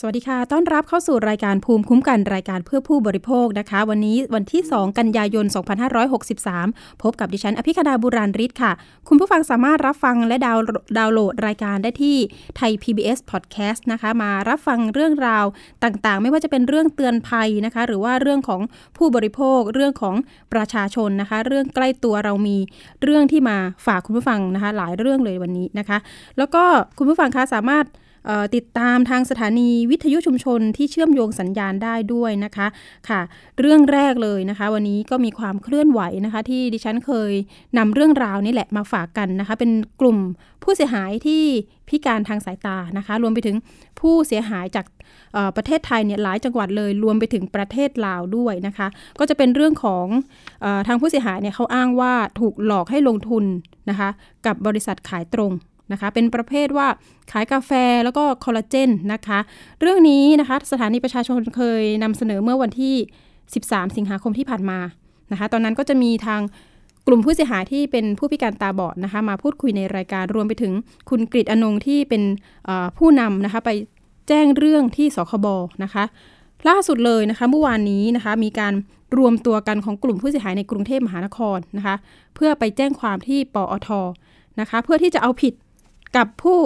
สวัสดีค่ะ ต้อนรับเข้าสู่รายการภูมิคุ้มกันรายการเพื่อผู้บริโภคนะคะ วันนี้วันที่ 2 กันยายน 2563 พบกับดิฉันอภิคดาบุราริศค่ะ คุณผู้ฟังสามารถรับฟังและดาวดาวโหลดรายการได้ที่ไทย PBS Podcast นะคะ มารับฟังเรื่องราวต่างๆ ไม่ว่าจะเป็นเรื่องเตือนภัยนะคะ หรือว่าเรื่องของผู้บริโภค เรื่องของประชาชนนะคะ เรื่องใกล้ตัวเรามีเรื่องที่มาฝากคุณผู้ฟังนะคะ หลายเรื่องเลยวันนี้นะคะ แล้วก็คุณผู้ฟังคะสามารถ ติดตามทางสถานีวิทยุชุมชนที่เชื่อมโยงสัญญาณได้ด้วยนะคะค่ะ เรื่องแรกเลยนะคะ วันนี้ก็มีความเคลื่อนไหวนะคะ ที่ดิฉันเคยนำเรื่องราวนี้แหละมาฝากกันนะคะ เป็นกลุ่มผู้เสียหายที่พิการทางสายตานะคะ รวมไปถึงผู้เสียหายจากประเทศไทยเนี่ยหลายจังหวัดเลย รวมไปถึงประเทศลาวด้วยนะคะ ก็จะเป็นเรื่องของอทางผู้เสียหายเนี่ยเขาอ้างว่าถูกหลอกให้ลงทุนนะคะ กับบริษัทขายตรง นะคะ เป็นประเภทว่าขายกาแฟแล้วก็คอลลาเจนนะคะ เรื่องนี้นะคะสถานีประชาชนเคยนำเสนอเมื่อวันที่ 13 สิงหาคมที่ผ่านมานะคะ ตอนนั้นก็จะมีทางกลุ่มผู้เสียหายที่เป็นผู้พิการตาบอดนะคะมาพูดคุยในรายการรวมไปถึงคุณกริตอนงที่เป็นผู้นำนะคะไปแจ้งเรื่องที่สคบนะคะ ล่าสุดเลยนะคะเมื่อวานนี้นะคะมีการรวมตัวกันของกลุ่มผู้เสียหายในกรุงเทพมหานครนะคะ เพื่อไปแจ้งความที่ปอทนะคะ เพื่อที่จะเอาผิด กับผู้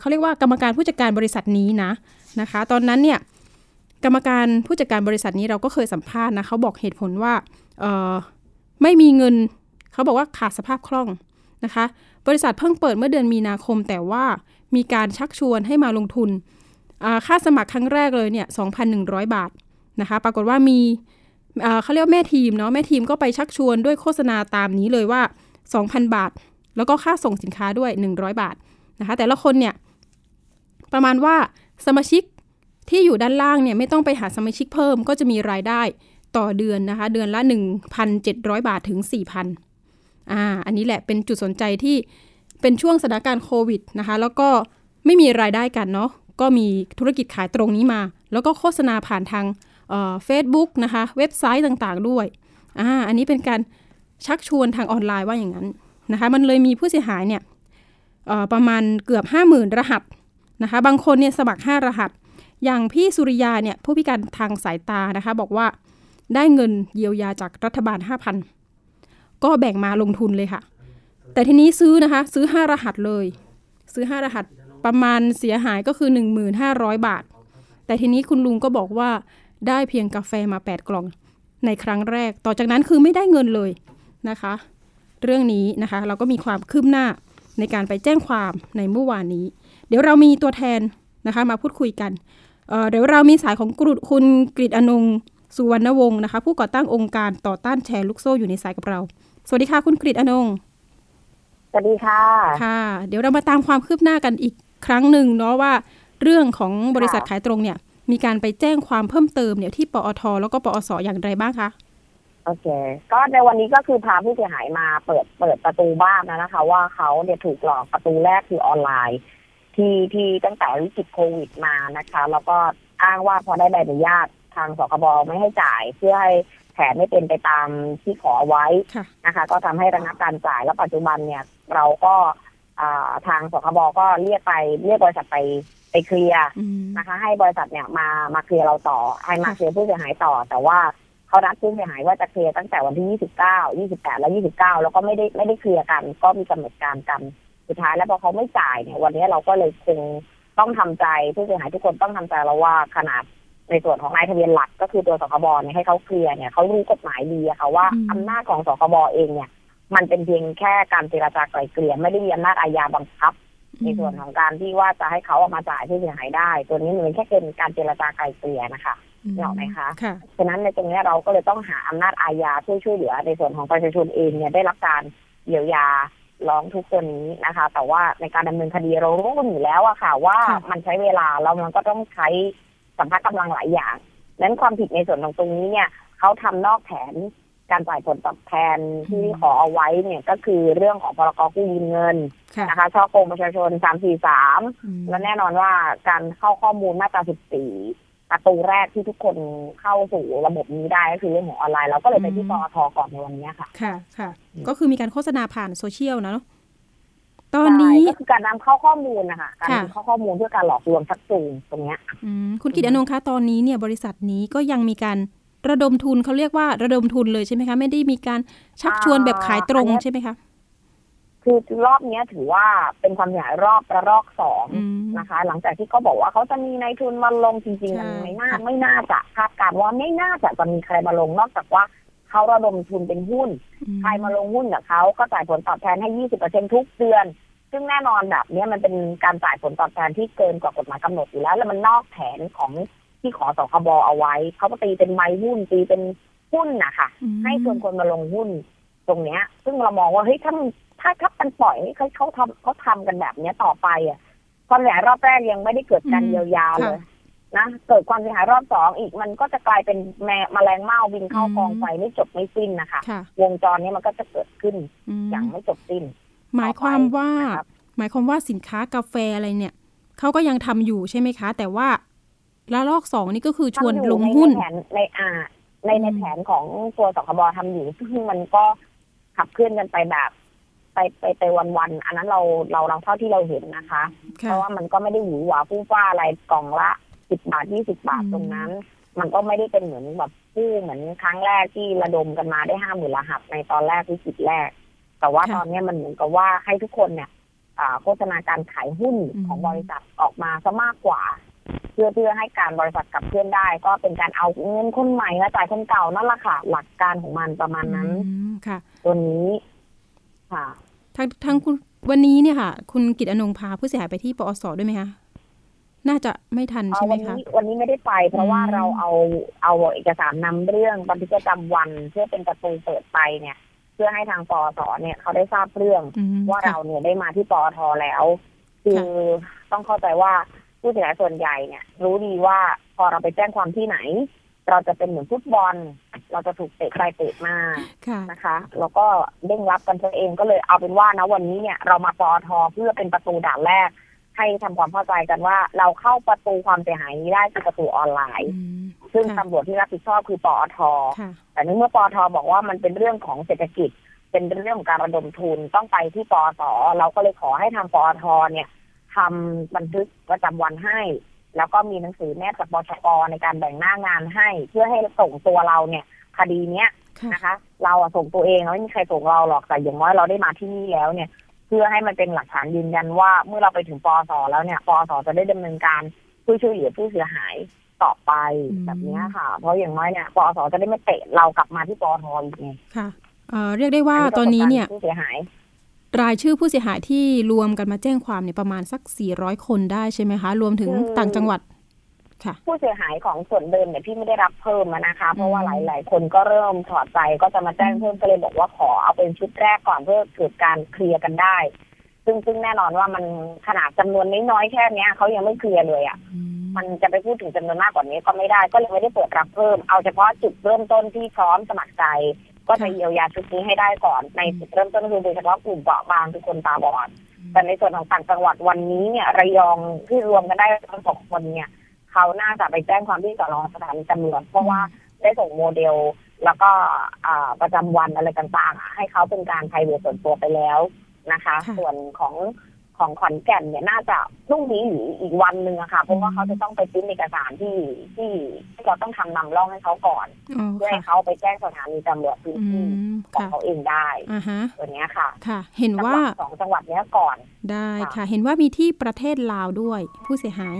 เขาเรียกว่ากรรมการผู้จัดการบริษัทนี้นะนะคะ ตอนนั้นเนี่ยกรรมการผู้จัดการบริษัทนี้เราก็เคยสัมภาษณ์นะเขาบอกเหตุผลว่าไม่มีเงินเขาบอกว่าขาดสภาพคล่องนะคะ บริษัทเพิ่งเปิดเมื่อเดือนมีนาคม แต่ว่ามีการชักชวนให้มาลงทุนค่าสมัครครั้งแรกเลยเนี่ย 2,100 บาทนะคะ ปรากฏว่ามีเขาเรียกแม่ทีมเนาะ แม่ทีมก็ไปชักชวนด้วยโฆษณาตามนี้เลยว่า 2,000 บาท แล้วก็ค่าส่งสินค้าด้วย 100 บาท นะคะแต่ละคนเนี่ยประมาณว่าสมาชิกที่อยู่ด้านล่างเนี่ยไม่ต้องไปหาสมาชิกเพิ่มก็จะมีรายได้ต่อเดือนนะคะ เดือนละ 1,700 บาทถึง 4,000อ่าอันนี้แหละเป็นจุดสนใจที่เป็นช่วงสถานการณ์โควิดนะคะ แล้วก็ไม่มีรายได้กันเนาะก็มีธุรกิจขายตรงนี้มา แล้วก็โฆษณาผ่านทางเฟซบุ๊กนะคะ เว็บไซต์ต่างๆด้วยอ่าอันนี้เป็นการชักชวนทางออนไลน์ว่าอย่างนั้นนะคะ มันเลยมีผู้เสียหายเนี่ย ประมาณเกือบห้าหมื่นรหัสนะคะ บางคนเนี่ยสมัครห้ารหัส อย่างพี่สุริยาเนี่ยผู้พิการทางสายตานะคะ บอกว่าได้เงินเยียวยาจากรัฐบาลห้าพันก็แบ่งมาลงทุนเลยค่ะ แต่ทีนี้ซื้อนะคะ ซื้อห้ารหัสเลย ซื้อห้ารหัสประมาณเสียหายก็คือหนึ่งหมื่นห้าร้อยบาท แต่ทีนี้คุณลุงก็บอกว่าได้เพียงกาแฟมาแปดกล่องในครั้งแรก ต่อจากนั้นคือไม่ได้เงินเลยนะคะ เรื่องนี้นะคะ เราก็มีความคืบหน้า ในการไปแจ้งความในเมื่อวานนี้ เดี๋ยวเรามีตัวแทนนะคะมาพูดคุยกันเเดี๋ยวเรามีสายของกรุคุณกฤษอนงสุวรรณวงศ์นะคะ ผู้ก่อตั้งองค์การต่อต้านแชร์ลูกโซ่อยู่ในสายกับเรา สวัสดีค่ะ คุณกฤษอนงสวัสดีค่ะค่ะ เดี๋ยวเรามาตามความคืบหน้ากันอีกครั้งหนึ่งเนาะว่าเรื่องของบริษัทขายตรงเนี่ย มีการไปแจ้งความเพิ่มเติมเนี่ยที่ปอทแล้วก็ปอสอย่างไรบ้างคะ โอเค ก็ในวันนี้ก็คือพาผู้เสียหายมาเปิดเปิดประตูบ้านนะคะ ว่าเขาเนี่ยถูกหลอกประตูแรกคือออนไลน์ ที่ที่ตั้งแต่วิกฤตโควิดมานะคะ แล้วก็อ้างว่าพอได้ใบอนุญาตทางสคบไม่ให้จ่ายเพื่อให้แผนไม่เป็นไปตามที่ขอไว้นะคะ ก็ทำให้ระงับการจ่ายแล้วปัจจุบันเนี่ยเราก็ทางสคบก็เรียกไปเรียกบริษัทไปไปเคลียร์นะคะ ให้บริษัทเนี่ยมามาเคลียร์เราต่อให้มาเคลียร์ผู้เสียหายต่อ แต่ว่า เขานัดผู้เสียหายว่าจะเคลียร์ตั้งแต่วันที่ 29 28 และ 29 แล้วก็ไม่ได้ไม่ได้เคลียร์กัน ก็มีกำหนดการกันสุดท้ายแล้วพอเขาไม่จ่ายเนี่ยวันนี้เราก็เลยคงต้องทำใจผู้เสียหายทุกคนต้องทำใจแล้วว่าขนาดในส่วนของนายทะเบียนหลักก็คือตัวสคบเนี่ยให้เขาเคลียร์เนี่ยเขารู้กฎหมายดีอะค่ะว่าอำนาจของสคบเองเนี่ย มันเป็นเพียงแค่การเจรจาไกล่เกลี่ยไม่ได้มีอำนาจอาญาบังคับ ในส่วนของการที่ว่าจะให้เขาออกมาจ่ายผู้เสียหายได้ ตัวนี้มันแค่เป็นการเจรจาไกล่เกลี่ยนะคะ เนาะไหมคะฉะนั้นในตรงนี้เราก็เลยต้องหาอำนาจอาญาช่วยช่วยเหลือ ในส่วนของประชาชนเองเนี่ยได้รับการเยียวยาร้องทุกตัวนี้นะคะ แต่ว่าในการดำเนินคดีเรารู้กันอยู่แล้วอะค่ะ ว่ามันใช้เวลาแล้วมันก็ต้องใช้สัมภาระกำลังหลายอย่างนั้นความผิดในส่วนของตรงนี้เนี่ยเขาทำนอกแผนการจ่ายผลตอบแทนที่ขอเอาไว้เนี่ยก็คือเรื่องของพรกกู้ยืมเงินนะคะช่อโกงประชาชนสามสี่สามและแน่นอนว่าการเข้าข้อมูลมาตราสิบสี่ ประตูแรกที่ทุกคนเข้าสู่ระบบนี้ได้ก็คือเรื่องของออนไลน์เราก็เลยไปที่ปอทก่อนในวันนี้ค่ะ ค่ะค่ะ ก็คือมีการโฆษณาผ่านโซเชียลนะเนาะตอนนี้ก็คือการนำเข้าข้อมูลนะคะการนำเข้าข้อมูลเพื่อการหลอกลวงชักจูงตรงเนี้ยคุณกิตอนงคะตอนนี้เนี่ยบริษัทนี้ก็ยังมีการระดมทุนเขาเรียกว่าระดมทุนเลยใช่ไหมคะ ไม่ได้มีการชักชวนแบบขายตรงใช่ไหมคะ คือรอบนี้ถือว่าเป็นความใหญ่รอบระลอกสองนะคะ หลังจากที่เขาบอกว่าเขาจะมีในทุนมาลงจริงๆมันไม่น่าไม่น่าจะคาดการว่าไม่น่าจะจะมีใครมาลงนอกจากว่าเขาระดมทุนเป็นหุ้น ใครมาลงหุ้นกับเขาก็จ่ายผลตอบแทนให้ยี่สิบเปอร์เซ็นทุกเดือน ซึ่งแน่นอนแบบนี้มันเป็นการจ่ายผลตอบแทนที่เกินกว่ากฎหมายกำหนดอยู่แล้ว แล้วมันนอกแผนของที่ขอสคบเอาไว้เขาก็ตีเป็นไม้หุ้นตีเป็นหุ้นนะคะให้ชวนคนมาลงหุ้นตรงเนี้ย ซึ่งเรามองว่าเฮ้ยถ้า ถ้าถ้ามันปล่อยให้เขาเขาทำเขาทำกันแบบเนี้ยต่อไปอะความเสียหายรอบแรกยังไม่ได้เกิดการเยียวยาเลยนะเกิดความเสียหายรอบสองอีกมันก็จะกลายเป็นแมแมลงเม่าบินเข้ากองไฟไม่จบไม่สิ้นนะคะ วงจรนี้มันก็จะเกิดขึ้นอย่างไม่จบสิ้น หมายความว่า หมายความว่าสินค้ากาแฟอะไรเนี่ยเขาก็ยังทำอยู่ใช่ไหมคะ แต่ว่าละลอกสองนี่ก็คือชวนลงหุ้นในในอาในในแผนของตัวสคบทำอยู่ซึ่งมันก็ขับเคลื่อนกันไปแบบ ไปไปไปวันๆอันนั้นเราเราเราเท่าที่เราเห็นนะคะ เพราะว่ามันก็ไม่ได้หวือหวาฟู่ฟ้าอะไรกล่องละสิบบาทยี่สิบาทตรงนั้น มันก็ไม่ได้เป็นเหมือนแบบผู้เหมือนครั้งแรกที่ระดมกันมาได้ห้าหมื่นรหัสในตอนแรกวิกฤตแรก แต่ว่าตอนนี้มันเหมือนกับว่าให้ทุกคนเนี่ยโฆษณาการขายหุ้นของบริษัทออกมาซะมากกว่า เพื่อเพื่อให้การบริษัทกับเพื่อนได้ ก็เป็นการเอาเงินคนใหม่มาจ่ายคนเก่านั่นแหละค่ะหลักการของมันประมาณนั้นค่ะตัวนี้ ค่ะทางทางคุณวันนี้เนี่ยค่ะ คุณกิตอนงพาผู้เสียหายไปที่ปอสด้วยไหมคะน่าจะไม่ทันใช่ไหมคะวันนี้ไม่ได้ไป เพราะว่าเราเอาเอาเอกสารนำเรื่องบันทึกประจำวันเพื่อเป็นประตูเปิดไปเนี่ย เพื่อให้ทางปอสเนี่ยเขาได้ทราบเรื่องว่าเราเนี่ยได้มาที่ปอทแล้ว คือต้องเข้าใจว่าผู้เสียหายส่วนใหญ่เนี่ย รู้ดีว่าพอเราไปแจ้งความที่ไหน เราจะเป็นเหมือนฟุตบอล เราจะถูกเตะไปเตะมานะคะ แล้วก็เด้งรับกันตัวเองก็เลยเอาเป็นว่านะวันนี้เนี่ยเรามาปอทเพื่อเป็นประตูด่านแรก ให้ทำความเข้าใจกันว่า เราเข้าประตูความเสียหายนี้ได้คือประตูออนไลน์ ซึ่งตำรวจที่รับผิดชอบคือปอทแต่ในเมื่อปอทบอกว่ามันเป็นเรื่องของเศรษฐกิจ เป็นเรื่องของการระดมทุนต้องไปที่ปอสเราก็เลยขอให้ทางปอทเนี่ยทำบันทึกประจำวันให้ แล้วก็มีหนังสือแนบจากบชกในการแบ่งหน้างานให้ เพื่อให้ส่งตัวเราเนี่ยคดีเนี้ยนะคะ เราส่งตัวเองไม่มีใครส่งเราหรอกแต่อย่างน้อยเราได้มาที่นี่แล้วเนี่ย เพื่อให้มันเป็นหลักฐานยืนยันว่าเมื่อเราไปถึงปอสแล้วเนี่ยปอสจะได้ดำเนินการผู้ช่วยเหลือผู้เสียหายต่อไปแบบนี้ค่ะ เพราะอย่างน้อยเนี่ยปอสจะได้ไม่เตะเรากลับมาที่ปอทอีกไงค่ะเรียกได้ว่าตอนนี้เนี่ยผู้เสียหาย รายชื่อผู้เสียหายที่รวมกันมาแจ้งความเนี่ยประมาณสัก 400 คนได้ใช่ไหมคะ รวมถึงต่างจังหวัดผู้เสียหายของส่วนเดิมเนี่ยพี่ไม่ได้รับเพิ่มนะคะ เพราะว่าหลาย ๆ คนก็เริ่มถอดใจก็จะมาแจ้งเพิ่มก็เลยบอกว่าขอเอาเป็นชุดแรกก่อนเพื่อเกิดการเคลียร์กันได้ ซึ่งซึ่งแน่นอนว่ามันขนาดจำนวนน้อยๆแค่เนี้ยเขายังไม่เคลียร์เลยอะมันจะไปพูดถึงจำนวนมากกว่านี้ก็ไม่ได้ ก็เลยไม่ได้เปิดรับเพิ่ม เอาเฉพาะจุดเริ่มต้นที่พร้อมสมัครใจ ก็จะเยียวยาชุดนี้ให้ได้ก่อนในจุดเริ่มต้นคือโดยเฉพาะกลุ่มเปราะบางทุกคนตาบอดแต่ในส่วนของต่างจังหวัดวันนี้เนี่ยระยองที่รวมกันได้ทั้งสองคนเนี่ย เขาน่าจะไปแจ้งความที่สอนอสถานีตำรวจเพราะว่าได้ส่งโมเดลแล้วก็ประจำวันอะไรต่างๆ ให้เขาเป็นการไพรเวทส่วนตัวไปแล้วนะคะ ส่วนของ ของขอนแก่นเนี่ยน่าจะพรุ่งนี้หรืออีกวันหนึ่งอะค่ะ เพราะว่าเขาจะต้องไปพิมพ์เอกสารที่ที่ที่เราต้องทำนำร่องให้เขาก่อนเพื่อให้เขาไปแจ้งสถานีตำรวจพื้นที่ของเขาเองได้ตัวนี้ค่ะค่ะ เห็นว่าสองจังหวัดนี้ก่อน ได้ค่ะ เห็นว่ามีที่ประเทศลาวด้วย ผู้เสียหาย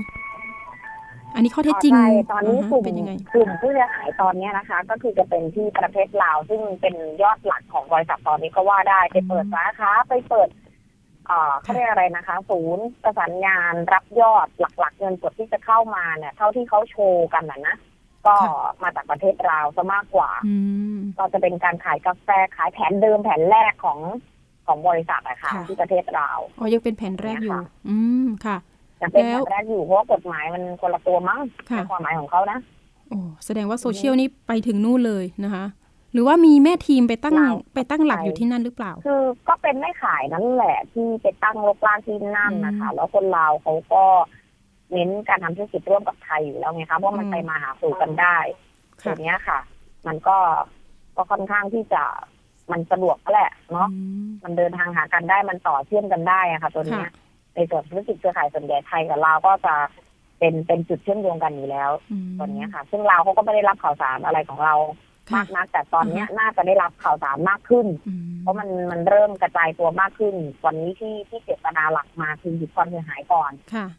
อันนี้ข้อเท็จจริงตอนนี้กลุ่มเป็นยังไงกลุ่มผู้เสียหายตอนนี้นะคะ ก็คือจะเป็นที่ประเทศลาวซึ่งเป็นยอดหลักของบริษัทตอนนี้ก็ว่าได้ไปเปิดสาขาไปเปิด เขาเรียกอะไรนะคะ ศูนย์ประสานงานรับยอดหลักๆ เงินสดที่จะเข้ามาเนี่ยเท่าที่เขาโชว์กันนะนะก็มาจากประเทศลาวซะมากกว่าก็จะเป็นการขายกาแฟขายแผนเดิมแผนแรกของของบริษัทอะค่ะ ที่ประเทศลาวอ๋อยังเป็นแผนแรกอยู่ อืมค่ะยังเป็นแบบแรกอยู่เพราะกฎหมายมันคนละตัวมั้งในความหมายของเขานะโอ้แสดงว่าโซเชียลนี่ไปถึงนู่นเลยนะคะ หรือว่ามีแม่ทีมไปตั้งไปตั้งหลักอยู่ที่นั่นหรือเปล่า คือก็เป็นแม่ขายนั่นแหละที่ไปตั้งโลกลางที่นั่นนะคะ แล้วคนลาวเขาก็เน้นการทำธุรกิจร่วมกับไทยอยู่แล้วไงคะเพราะมันไปมาหาสู่กันได้ตัวเนี้ยค่ะ มันก็ก็ค่อนข้างที่จะมันสะดวกแหละเนาะมันเดินทางหากันได้มันต่อเชื่อมกันได้อะค่ะ ตัวนี้ในส่วนธุรกิจเครือข่ายส่วนใหญ่ไทยกับลาวก็จะเป็นเป็นจุดเชื่อมโยงกันอยู่แล้วตัวนี้ค่ะ ซึ่งลาวเขาก็ไม่ได้รับข่าวสารอะไรของเรา มากนัก แต่ตอนนี้น่าจะได้รับข่าวสารมากขึ้น เพราะมันมันเริ่มกระจายตัวมากขึ้น วันนี้ที่ที่เจตนาหลักมาคือหยุดความเสียหายก่อน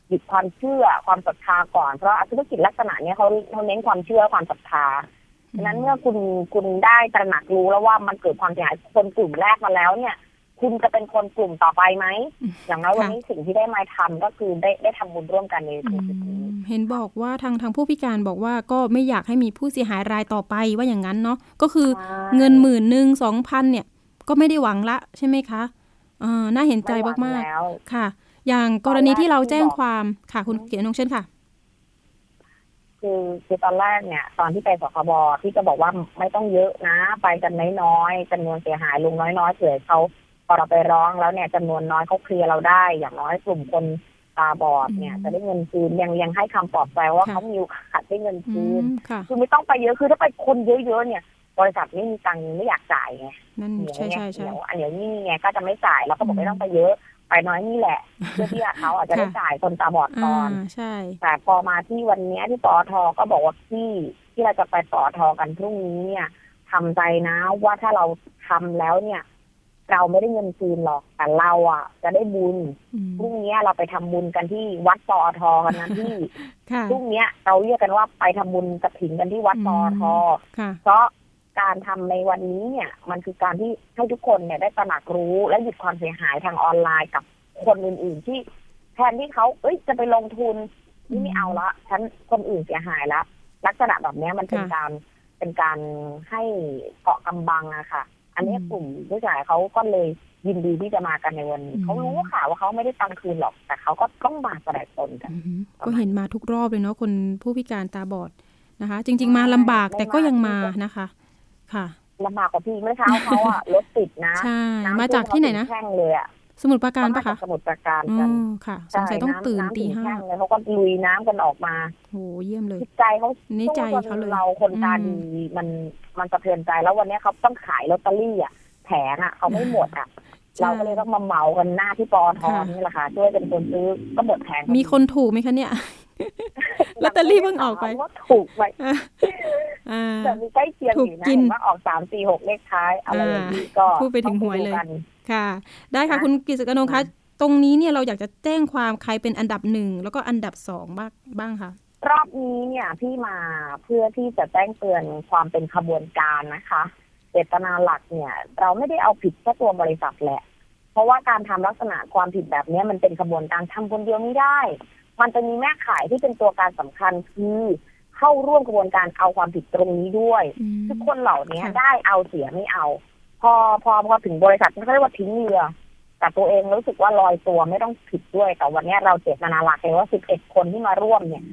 หยุดความเชื่อความศรัทธาก่อนเพราะธุรกิจลักษณะนี้เขาเขาเน้นความเชื่อความศรัทธาฉะนั้นเมื่อคุณคุณได้ตระหนักรู้แล้วว่ามันเกิดความเสียหายคนกลุ่มแรกมาแล้วเนี่ย คุณจะเป็นคนกลุ่มต่อไปไหม อย่างน้อยวันนี้สิ่งที่ได้มาทำก็คือได้ได้ทำบุญร่วมกันในจุดนี้เห็นบอกว่าทางทางผู้พิการบอกว่าก็ไม่อยากให้มีผู้เสียหายรายต่อไปว่าอย่างนั้นเนาะก็คือเงินหมื่นหนึ่งสองพันเนี่ย ก็ไม่ได้หวังละใช่ไหมคะอ่าน่าเห็นใจมากๆค่ะ อย่างกรณีที่เราแจ้งความค่ะ คุณเกียรตินงเช่นค่ะคือคือตอนแรกเนี่ยตอนที่ไปสคบที่จะบอกว่าไม่ต้องเยอะนะ ไปกันน้อยๆจำนวนเสียหายลงน้อยๆเผื่อเขาพ อเราไปร้องแล้วเนี่ยจำนวนน้อยเขาเคลียร์เราได้ อย่างน้อยกลุ่มคนตาบอดเนี่ยจะได้เงินคืนยังยังให้คำปลอบใจว่าเขามีโอกาสได้เงินคืนคือไม่ต้องไปเยอะคือถ้าไปคนเยอะๆเนี่ย บริษัทไม่มีตังค์ไม่อยากจ่ายไงนั่นใช่ใช่ใช่เดี๋ยวอันเดี๋ยวนี้ไงก็จะไม่จ่ายเราก็บอกไม่ต้องไปเยอะไปน้อยนี่แหละเพื่อที่เขาอาจจะได้จ่ายคนตาบอดก่อนใช่ แต่พอมาที่วันนี้ที่ปอทก็บอกว่าพี่ที่เราจะไปปอทกันพรุ่งนี้เนี่ยทำใจนะว่าถ้าเราทำแล้วเนี่ย เราไม่ได้เงินคืนหรอกแต่เราอะ จะได้บุญพรุ่งนี้เราไปทำบุญกันที่วัดปอทกันนะพี่พรุ่งนี้เราเรียกกันว่าไปทำบุญกระถิ่นกันที่วัดปอทเพราะการทำในวันนี้เนี่ย มันคือการที่ให้ทุกคนเนี่ยได้ตระหนักรู้และหยุดความเสียหายทางออนไลน์กับคนอื่นๆที่แทนที่เขาเอ้ยจะไปลงทุนนี่ไม่เอาละฉันคนอื่นเสียหายละลักษณะแบบนี้มันเป็นการเป็นการให้เกาะกำบังอะค่ะ อันนี้กลุ่มผู้ชายเขาก็เลยยินดีที่จะมากันในวันนี้เขารู้ค่ะว่าเขาไม่ได้ตังคืนหรอก แต่เขาก็ต้องมาแสดงตนกัน ก็เห็นมาทุกรอบเลยเนาะคนผู้พิการตาบอดนะคะ จริง ๆ มาลำบากแต่ก็ยังมานะคะ ค่ะลำบากกว่าพี่เมื่อเช้าเขาอะรถติดนะใช่มาจากที่ไหนนะแข่งเลยอะ สมุทรปราการปะคะสมุทรปราการกันค่ะสงสัยต้องตื่นตีห้าเลยเขาก็ลุยน้ำกันออกมาโอ้เยี่ยมเลยใจเขานี่ใจเขาเลยเราคนตาดีมันมันสะเทือนใจแล้ววันนี้เขาต้องขายลอตเตอรี่อะแผงอะเขาไม่หมดอะเราก็เลยต้องมาเหมากันหน้าที่ปอทอนี่แหละค่ะช่วยเป็นคนซื้อก็หมดแผงมีคนถูกไหมคะเนี่ยลอตเตอรี่เพิ่งออกไปว่าถูกไปแต่มีใกล้เคียงอยู่นะว่าออกสามสี่หกเลขท้ายอะไรอย่างนี้ก็พูดไปถึงหวยเลย ค่ะ ได้ค่ะคุณกิจกนงคะตรงนี้เนี่ยเราอยากจะแจ้งความใครเป็นอันดับหนึ่งแล้วก็อันดับสองบ้างบ้างคะรอบนี้เนี่ยพี่มาเพื่อที่จะแจ้งเตือนความเป็นขบวนการนะคะ เจตนาหลักเนี่ย เราไม่ได้เอาผิดแค่ตัวบริษัทแหละ เพราะว่าการทำลักษณะความผิดแบบนี้มันเป็นขบวนการทำคนเดียวไม่ได้ มันจะมีแม่ขายที่เป็นตัวการสำคัญคือเข้าร่วมกระบวนการเอาความผิดตรงนี้ด้วยทุกคนเหล่านี้ได้เอาเสียไม่เอา พอพอพอถึงบริษัทเขาเรียกว่าทิ้งเรือแต่ตัวเองรู้สึกว่าลอยตัวไม่ต้องผิดด้วย แต่วันนี้เราเจตนาหลักเลยว่าสิบเอ็ดคนที่มาร่วมเนี่ย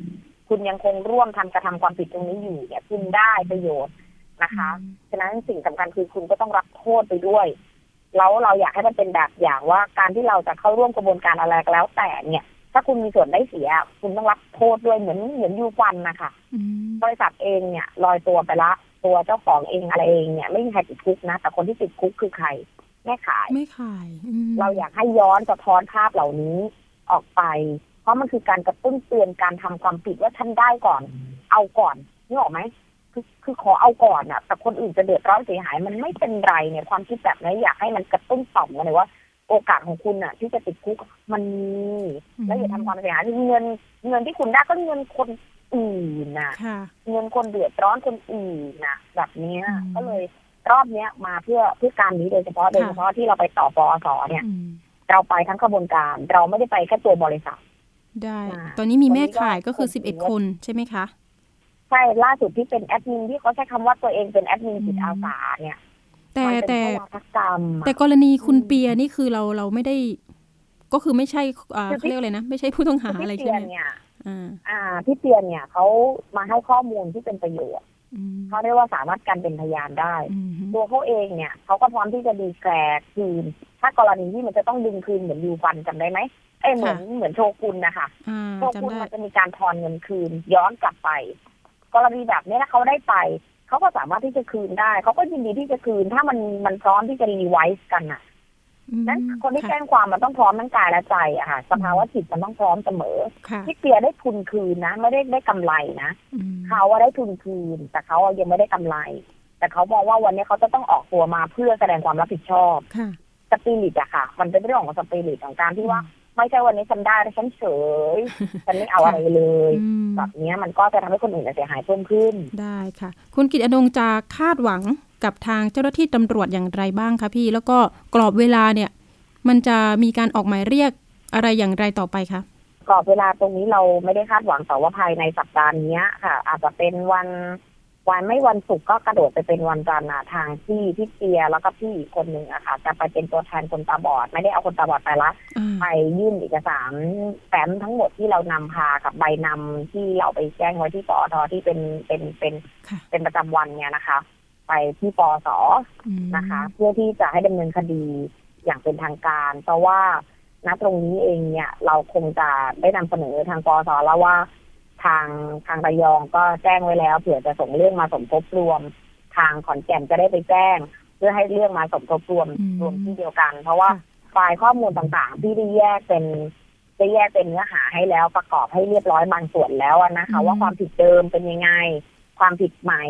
คุณยังคงร่วมทำกระทำความผิดตรงนี้อยู่เนี่ยคุณได้ประโยชน์นะคะฉะนั้นสิ่งสำคัญคือคุณก็ต้องรับโทษไปด้วย แล้วเราอยากให้มันเป็นแบบอย่างว่าการที่เราจะเข้าร่วมกระบวนการอะไรก็แล้ว แต่เนี่ย ถ้าคุณมีส่วนได้เสีย คุณต้องรับโทษด้วยเหมือนเหมือนยูฟันนะคะบริษัทเองเนี่ยลอยตัวไปละ ตัวเจ้าของเองอะไรเองเนี่ยไม่มีใครติดคุกนะ แต่คนที่ติดคุกคือใครแม่ขายไม่ขายเราอยากให้ย้อนสะท้อนภาพเหล่านี้ออกไป เพราะมันคือการกระตุ้นเตือนการทำความผิดว่าท่านได้ก่อน เอาก่อนนี่ออกไหมคือคือขอเอาก่อนอะแต่คนอื่นจะเดือดร้อนเสียหาย มันไม่เป็นไรเนี่ยความคิดแบบนี้อยากให้มันกระตุ้นต่อมกันเลยว่าโอกาสของคุณอะที่จะติดคุกมันมีแล้วอย่าทำความเสียหายเงิน เงินที่คุณได้ก็เงินคน อื่นนะเงินคนเดือดร้อนคนอื่นนะแบบนี้ก็เลยรอบเนี้ยมาเพื่อเพื่อการนี้โดยเฉพาะโดยเฉพาะที่เราไปต่อปอสเนี่ย เราไปทั้งขบวนการ เราไม่ได้ไปแค่ตัวบริษัท ได้ ตอนนี้มีแม่ขายก็คือสิบเอ็ดคนใช่ไหมคะ ใช่ล่าสุดที่เป็นแอดมินที่เขาใช้คำว่าตัวเองเป็นแอดมินจิตอาสาเนี่ย แต่แต่แต่กรณีคุณเปียนี่คือเราเราไม่ได้ ก็คือไม่ใช่เขาเรียกอะไรนะ ไม่ใช่ผู้ต้องหาอะไรใช่ไหมเนี่ย อ่าพี่เปียเนี่ยเขามาให้ข้อมูลที่เป็นประโยชน์เขาเรียกว่าสามารถกันเป็นพยานได้ ตัวเขาเองเนี่ยเขาก็พร้อมที่จะดีแกรคืน ถ้ากรณีที่มันจะต้องดึงคืนเหมือนยูฟันจำได้ไหมเอ้ยเหมือนเหมือนโชกุนนะคะอ่าโชกุนจำได้มันจะมีการทอนเงินคืน ย้อนกลับไป กรณีแบบนี้ถ้าเขาได้ไปเขาก็สามารถที่จะคืนได้ เขาก็ยินดีที่จะคืน ถ้ามันมันพร้อมที่จะรีไวซ์กันน่ะอืม นั้นคนที่ค่ะแจ้งความมันต้องพร้อมทั้งกายและใจอะค่ะสภาวะจิตมันต้องพร้อมเสมอค่ะที่เปียได้ทุนคืนนะไม่ได้ได้กำไรนะอืมเขาว่าได้ทุนคืน แต่เขาอะยังไม่ได้กำไร แต่เขามองว่าวันนี้เขาจะต้องออกตัวมาเพื่อแสดงความรับผิดชอบค่ะสปิริตอะค่ะ มันเป็นเรื่องของสปิริตของการที่ว่าไม่ใช่วันนี้ฉันได้แล้วฉันเฉยฉันไม่เอาอะไรเลยอืมแบบเนี้ยมันก็จะทำให้คนอื่นเสียหายเพิ่มขึ้นได้ค่ะ คุณกิตอนงค์จะคาดหวัง กับทางเจ้าหน้าที่ตำรวจอย่างไรบ้างคะพี่ แล้วก็กรอบเวลาเนี่ย มันจะมีการออกหมายเรียกอะไรอย่างไรต่อไปคะกรอบเวลาตรงนี้เราไม่ได้คาดหวังแต่ว่าภายในสัปดาห์นี้ค่ะ อาจจะเป็นวันวันไม่วันศุกร์ก็กระโดดไปเป็นวันจันทร์อะทางที่พี่เปียแล้วก็พี่อีกคนหนึ่งอะค่ะ จะไปเป็นตัวแทนคนตาบอด ไม่ได้เอาคนตาบอดไปละอ่าไปยื่นเอกสารแฟ้มทั้งหมดที่เรานำพากับใบนำที่เราไปแจ้งไว้ที่ปอทที่เป็นเป็นเป็นค่ะเป็นประจำวันเนี่ยนะคะ ไปที่ปอสอืมนะคะ เพื่อที่จะให้ดำเนินคดีอย่างเป็นทางการ เพราะว่าณตรงนี้เองเนี่ย เราคงจะได้นำเสนอทางปอสแล้วว่า ทางทางระยองก็แจ้งไว้แล้ว เผื่อจะส่งเรื่องมาสมทบรวม ทางขอนแก่นจะได้ไปแจ้ง เพื่อให้เรื่องมาสมทบรวมอืมรวมที่เดียวกัน เพราะว่าค่ะไฟล์ข้อมูลต่างๆ ที่ได้แยกเป็นได้แยกเป็นเนื้อหาให้แล้วประกอบให้เรียบร้อยบางส่วนแล้วอะนะคะอืมว่าความผิดเดิมเป็นยังไง ความผิดใหม่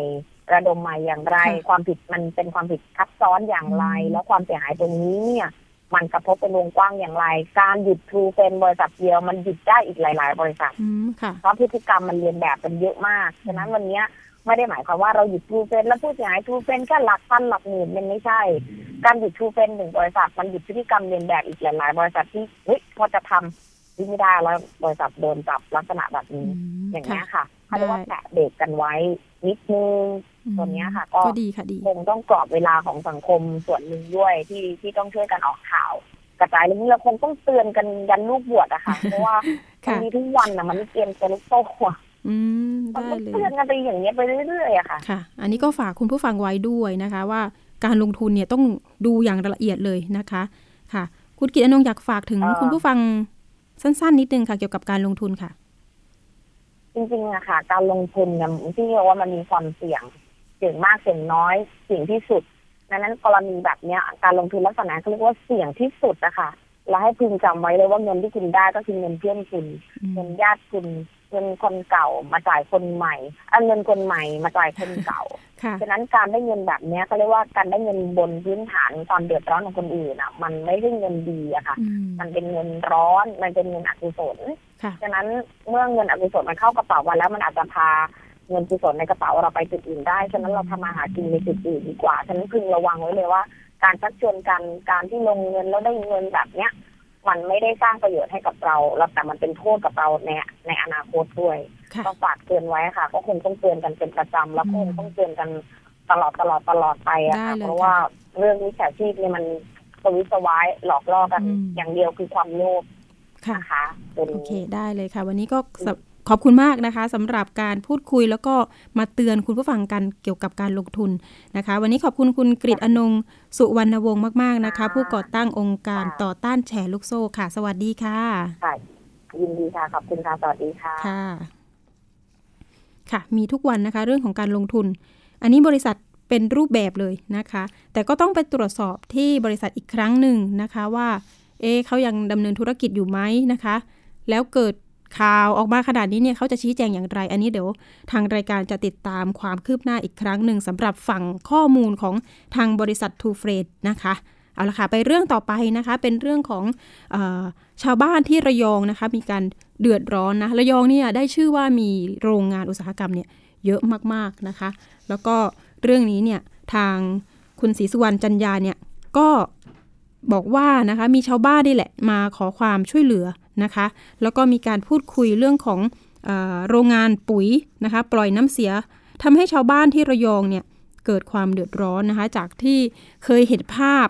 ระดมใหม่อย่างไรค่ะความผิดมันเป็นความผิดทับซ้อนอย่างไรอืมแล้วความเสียหายตรงนี้เนี่ย มันกระทบเป็นวงกว้างอย่างไร การหยุดทรูเป็นบริษัทเดียวมันหยุดได้อีกหลาย ๆ บริษัทอืมค่ะเพราะพฤติกรรมมันเรียนแบบกันเยอะมากฉะนั้นวันเนี้ยไม่ได้หมายความว่าเราหยุดทรูเฟนแล้วผู้เสียหายทรูเฟนแค่หลักพันหลักหมื่นมันไม่ใช่ การหยุดทรูเฟนหนึ่งบริษัทมันหยุดพฤติกรรมเรียนแบบอีกหลาย ๆ บริษัทที่เฮ้ยพอจะทำ ที่ไม่ได้แล้วบริษัทโดนจับลักษณะแบบอืนี้มอย่างค่ะเงี้ยค่ะเขาเรียกว่าได้แตะเบรกกันไว้นิดนึงอืมตัวเนี้ยค่ะก็ก็ดีค่ะดีคงต้องกรอบเวลาของสังคมส่วนหนึ่งด้วยที่ที่ต้องช่วยกันออกข่าว กระจายเรื่องนี้เราคงต้องเตือนกันยันลูกบวชอะค่ะเพราะว่ามันค่ะมีทุกวันอะมันไม่เกมจะลูกโตอะอืมมันได้ต้องเลยเตือนกันไปอย่างเงี้ยไปเรื่อยๆอะค่ะค่ะ อันนี้ก็ฝากคุณผู้ฟังไว้ด้วยนะคะ ว่าการลงทุนเนี่ยต้องดูอย่างละเอียดเลยนะคะ ค่ะ คุณกิตอนงค์อยากฝากถึงเอ่อคุณผู้ฟัง สั้นๆ นิดนึงค่ะเกี่ยวกับการลงทุนค่ะ จริงๆอะค่ะ การลงทุนเนี่ยที่เรียกว่ามันมีความเสี่ยงเสี่ยงมากเสี่ยงน้อยเสี่ยงที่สุดดังนั้นกรณีแบบเนี้ย การลงทุนลักษณะเขาเรียกว่าเสี่ยงที่สุดนะคะและให้พึงจำไว้เลยว่าเงินที่คุณได้ก็คือเงินเพื่อนคุณอืมเงินญาติคุณ เงินคนเก่ามาจ่ายคนใหม่เอาเงินคนใหม่มาจ่ายคนเก่าค่ะฉะนั้นการได้เงินแบบเนี้ยเขาเรียกว่าการได้เงินบนพื้นฐานความเดือดร้อนของคนอื่นอะมันไม่ใช่เงินดีอะค่ะอืมมันเป็นเงินร้อน มันเป็นเงินอกุศลค่ะฉะนั้นเมื่อเงินอกุศลมันเข้ากระเป๋ามาแล้วมันอาจจะพาเงินกุศลในกระเป๋าเราไปจุดอื่นได้ ฉะนั้นเราทำมาหากินในจุดอื่นดีกว่า ฉะนั้นพึงระวังไว้เลยว่า การชักชวนกัน การที่ลงเงินแล้วได้เงินแบบเนี้ย มันไม่ได้สร้างประโยชน์ให้กับเราแล้วแต่มันเป็นโทษกับเราในในอนาคตด้วยค่ะก็ฝากเตือนไว้ค่ะ ก็คงต้องเตือนกันเป็นประจำแล้วก็คงต้องเตือนกันตลอดตลอดตลอดไปอะค่ะได้เลยเพราะว่าเรื่องนี้แฉชีพเนี่ยมันสวิตสวายหลอกล่อกันอืมอย่างเดียวคือความโลภค่ะนะคะตัวโอนี้เคได้เลยค่ะ วันนี้ก็สำ ขอบคุณมากนะคะสำหรับการพูดคุยแล้วก็มาเตือนคุณผู้ฟังกันเกี่ยวกับการลงทุนนะคะ วันนี้ขอบคุณคุณกริตอนงค์สุวรรณวงศ์มาก ๆนะคะ ผู้ก่อตั้งองค์การต่อต้านแชร์ลูกโซ่ค่ะ สวัสดีค่ะค่ะยินดีค่ะ ขอบคุณค่ะ สวัสดีค่ะค่ะ ค่ะ มีทุกวันนะคะ เรื่องของการลงทุน อันนี้บริษัทเป็นรูปแบบเลยนะคะ แต่ก็ต้องไปตรวจสอบที่บริษัทอีกครั้งหนึ่งนะคะว่า เอ๊ะเขายังดำเนินธุรกิจอยู่ไหมนะคะ แล้วเกิด ข่าวออกมาขนาดนี้เนี่ยเขาจะชี้แจงอย่างไร อันนี้เดี๋ยวทางรายการจะติดตามความคืบหน้าอีกครั้งหนึ่งสำหรับฝั่งข้อมูลของทางบริษัททูเฟรดนะคะเอาละค่ะไปเรื่องต่อไปนะคะเป็นเรื่องของออชาวบ้านที่ระยองนะคะมีการเดือดร้อนนะระยองเนี่ยได้ชื่อว่ามีโรงงานอุตสาหกรรมเนี่ยเยอะมากๆนะคะ แล้วก็เรื่องนี้เนี่ยทางคุณศรีสุวรรณจันยาเนี่ยก็บอกว่านะคะมีชาวบ้านนี่แหละมาขอความช่วยเหลือ นะคะ แล้วก็มีการพูดคุยเรื่องของออโรงงานปุ๋ยนะคะปล่อยน้ำเสียทำให้ชาวบ้านที่ระยองเนี่ยเกิดความเดือดร้อนนะคะ จากที่เคยเห็นภาพ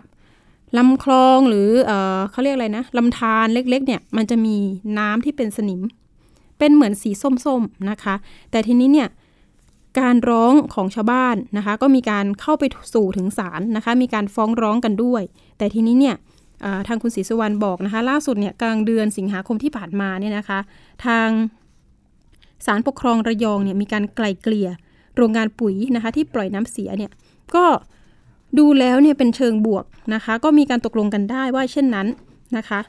ลำคลองหรือเออเขาเรียกอะไรนะลำธารเล็กๆเนี่ยมันจะมีน้ำที่เป็นสนิม เป็นเหมือนสีส้มๆนะคะ แต่ทีนี้เนี่ยการร้องของชาวบ้านนะคะ ก็มีการเข้าไปสู่ถึงศาลนะคะ มีการฟ้องร้องกันด้วย แต่ทีนี้เนี่ย ทางคุณศรีสุวรรณบอกนะคะ ล่าสุดเนี่ยกลางเดือนสิงหาคมที่ผ่านมาเนี่ยนะคะ ทางศาลปกครองระยองเนี่ยมีการไกลเกลี่ยโรงงานปุ๋ยนะคะ ที่ปล่อยน้ำเสียเนี่ยก็ดูแล้วเนี่ยเป็นเชิงบวกนะคะ ก็มีการตกลงกันได้ว่าเช่นนั้นนะคะ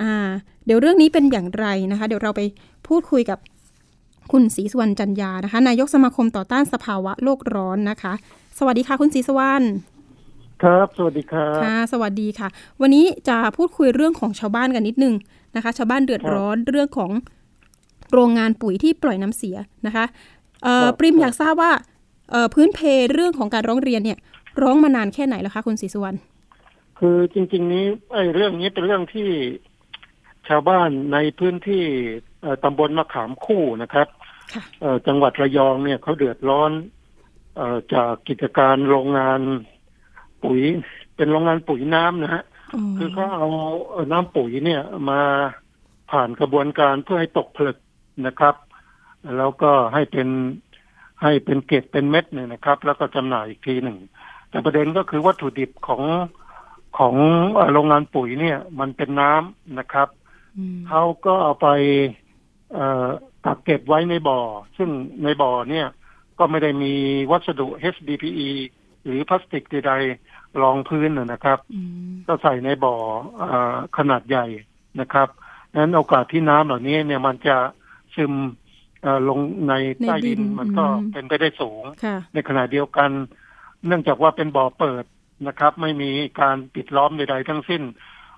อ่าเดี๋ยวเรื่องนี้เป็นอย่างไรนะคะ เดี๋ยวเราไปพูดคุยกับคุณศรีสุวรรณจันยานะคะ นายกสมาคมต่อต้านสภาวะโลกร้อนนะคะ สวัสดีค่ะคุณศรีสุวรรณ ครับ สวัสดีครับค่ะ สวัสดีค่ะ วันนี้จะพูดคุยเรื่องของชาวบ้านกันนิดนึงนะคะ ชาวบ้านเดือดร้อนเรื่องของโรงงานปุ๋ยที่ปล่อยน้ำเสียนะคะปริมอยากทราบว่าพื้นเพเรื่องของการร้องเรียนเนี่ย ร้องมานานแค่ไหนแล้วคะคุณศรีสุวรรณคือจริง ๆ นี้ไอ้เรื่องนี้เป็นเรื่องที่ชาวบ้านในพื้นที่ตำบลมะขามคู่นะครับจังหวัดระยองเนี่ยเขาเดือดร้อนจากกิจการโรงงาน ปุ๋ย เป็นโรงงานปุ๋ยน้ำนะฮะคือเขาเอาน้ำปุ๋ยเนี่ยมาผ่านกระบวนการเพื่อให้ตกผลึกนะครับ แล้วก็ให้เป็นให้เป็นเกล็ดเป็นเม็ดเนี่ยนะครับ แล้วก็จำหน่ายอีกทีหนึ่ง แต่ประเด็นก็คือวัตถุดิบของของโรงงานปุ๋ยเนี่ย มันเป็นน้ำนะครับเขาก็เอาไปกักเก็บไว้ในบ่อ ซึ่งในบ่อเนี่ย ก็ไม่ได้มีวัสดุ HDPE หรือพลาสติกใดๆรองพื้นนะครับก็ใส่ในบ่ออขนาดใหญ่นะครับนั้นโอกาสที่น้ำเหล่านี้เนี่ยมันจะซึมลงในใต้ดินมันก็เป็นไปได้สูง ในขณะเดียวกัน เนื่องจากว่าเป็นบ่อเปิดนะครับ ไม่มีการปิดล้อมใดๆทั้งสิ้น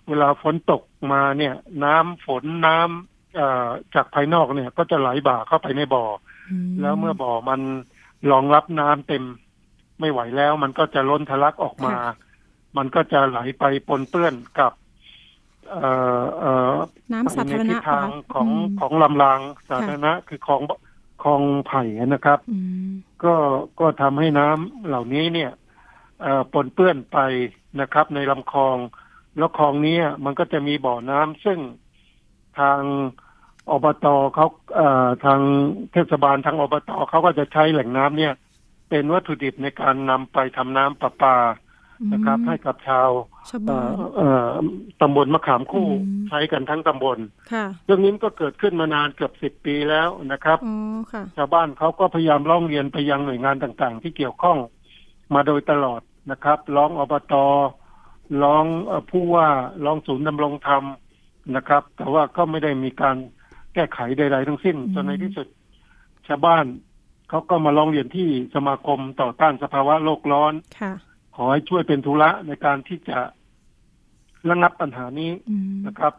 เวลาฝนตกมาเนี่ย น้ำฝนน้ำจากภายนอกเนี่ย ก็จะไหลบ่าเข้าไปในบ่อ แล้วเมื่อบ่อมันรองรับน้ำเต็ม ไม่ไหวแล้ว มันก็จะล้นทะลักออกมา มันก็จะไหลไปปนเปื้อนกับน้ำสาธารณะทางของของลำรางสาธารณะคือของคลองไผ่นะครับก็ก็ทำให้น้ำเหล่านี้เนี่ยปนเปื้อนไปนะครับ ในลำคลอง แล้วคลองนี้มันก็จะมีบ่อน้ำซึ่งทางอบตเขาทางเทศบาลทางอบตเขาก็จะใช้แหล่งน้ำเนี่ย เป็นวัตถุดิบในการนำไปทำน้ำประปานะครับ ให้กับชาวตำบลมะขามคู่ใช้กันทั้งตำบลเรื่องนี้ก็เกิดขึ้นมานานเกือบสิบปีแล้วนะครับชาวบ้านเขาก็พยายามร้องเรียนไปยังหน่วยงานต่างๆ ที่เกี่ยวข้องมาโดยตลอดนะครับร้องอบตร้องผู้ว่าร้องศูนย์ดำรงธรรมนะครับ แต่ว่าก็ไม่ได้มีการแก้ไขใดๆทั้งสิ้นจนในที่สุดชาวบ้าน เขาก็มาร้องเรียนที่สมาคมต่อต้านสภาวะโลกร้อนขอให้ช่วยเป็นธุระในการที่จะระงับปัญหานี้นะครับ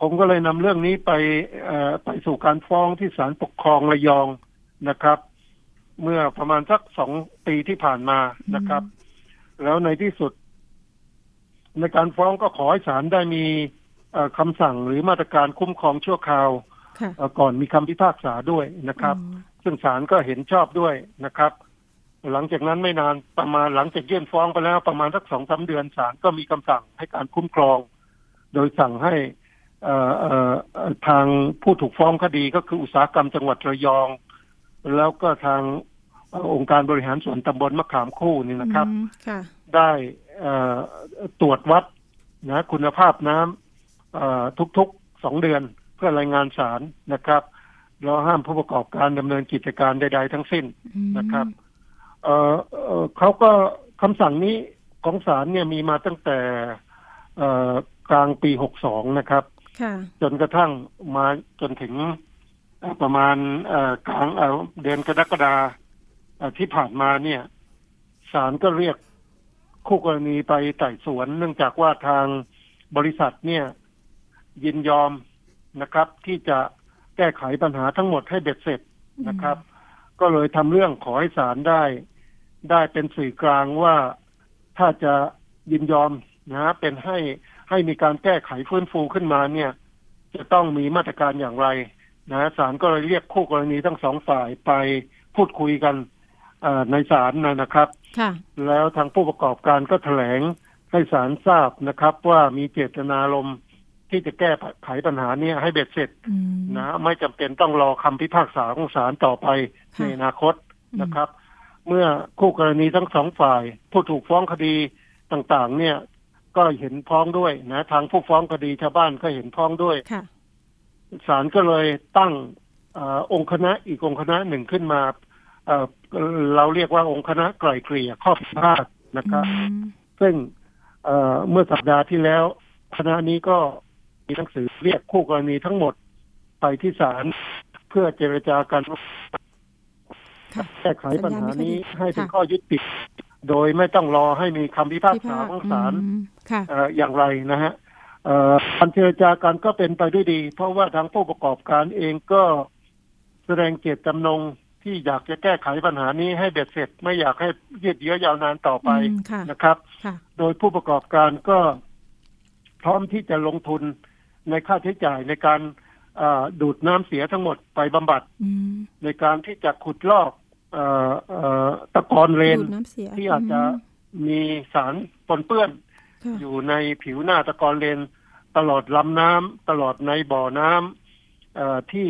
ผมก็เลยนำเรื่องนี้ไปไปสู่การฟ้องที่ศาลปกครองระยองนะครับ เมื่อประมาณสักสองปีที่ผ่านมานะครับ แล้วในที่สุด ในการฟ้องก็ขอให้ศาลได้มีคำสั่งหรือมาตรการคุ้มครองชั่วคราวก่อนมีคำพิพากษาด้วยนะครับ ซึ่งศาลก็เห็นชอบด้วยนะครับ หลังจากนั้นไม่นานประมาณหลังจากยื่นฟ้องไปแล้วประมาณสักสองสาเดือนศาลก็มีคำสั่งให้การคุ้มครอง โดยสั่งให้ทางผู้ถูกฟ้องคดีก็คืออุตสาหกรรมจังหวัดระยอง แล้วก็ทางองค์การบริหารส่วนตำบลมะขามคู่นี่นะครับได้ตรวจวัดนะคุณภาพน้ำทุกๆสองเดือนเพื่อรายงานศาลนะครับ แล้วห้ามผู้ประกอบการดำเนินกิจการใด ๆ ทั้งสิ้นนะครับ เออเขาก็คำสั่งนี้ของศาลเนี่ยมีมาตั้งแต่กลางปีหกสองนะครับจนกระทั่งมาจนถึงประมาณกลางเดือนกรกฎาที่ผ่านมาเนี่ยศาลก็เรียกคู่กรณีไปไต่สวน เนื่องจากว่าทางบริษัทเนี่ยยินยอมนะครับ ที่จะ แก้ไขปัญหาทั้งหมดให้เบ็ดเสร็จนะครับ ก็เลยทำเรื่องขอให้ศาลได้ ได้เป็นสื่อกลางว่าถ้าจะยินยอมนะเป็นให้ให้มีการแก้ไขฟื้นฟูขึ้นมาเนี่ย จะต้องมีมาตรการอย่างไรนะศาลก็เลยเรียกคู่กรณีทั้งสองฝ่ายไปพูดคุยกันในศาลนะครับแล้วทางผู้ประกอบการก็แถลงให้ศาลทราบนะครับ ว่ามีเจตนารมณ์ ที่จะแก้ไขปัญหานี้ให้เบ็ดเสร็จนะไม่จำเป็นต้องรอคำพิพากษาของศาลต่อไปในอนาคตนะครับ เมื่อคู่กรณีทั้งสองฝ่าย ผู้ถูกฟ้องคดีต่างๆ เนี่ย ก็เห็นพ้องด้วยนะ ทางผู้ฟ้องคดีชาวบ้านก็เห็นพ้องด้วยศาลก็เลยตั้งอองค์คณะอีกองค์คณะหนึ่งขึ้นมาเเราเรียกว่าองค์คณะไกล่เกลี่ยข้อพิพาทนะครับ ซึ่งเมื่อสัปดาห์ที่แล้วคณะนี้ก็ มีหนังสือเรียกคู่กรณีทั้งหมดไปที่ศาลเพื่อเจรจากันแก้ไขปัญหานี้ให้เป็นข้อยุติโดยไม่ต้องรอให้มีคำพิพากษาของศาลอย่างไรนะฮะการเจรจากันก็เป็นไปด้วยดี เพราะว่าทางผู้ประกอบการเองก็แสดงเจตจำนงที่อยากจะแก้ไขปัญหานี้ให้เบ็ดเสร็จ ไม่อยากให้ยืดเยื้อยาวนานต่อไปนะครับ โดยผู้ประกอบการก็พร้อมที่จะลงทุน ในค่าใช้จ่ายในการดูดน้ำเสียทั้งหมดไปบำบัดในการที่จะขุดลอกตะกอนเลนที่อาจจะมีสารปนเปื้อน อยู่ในผิวหน้าตะกอนเลน ตลอดลำน้ำตลอดในบ่อน้ำที่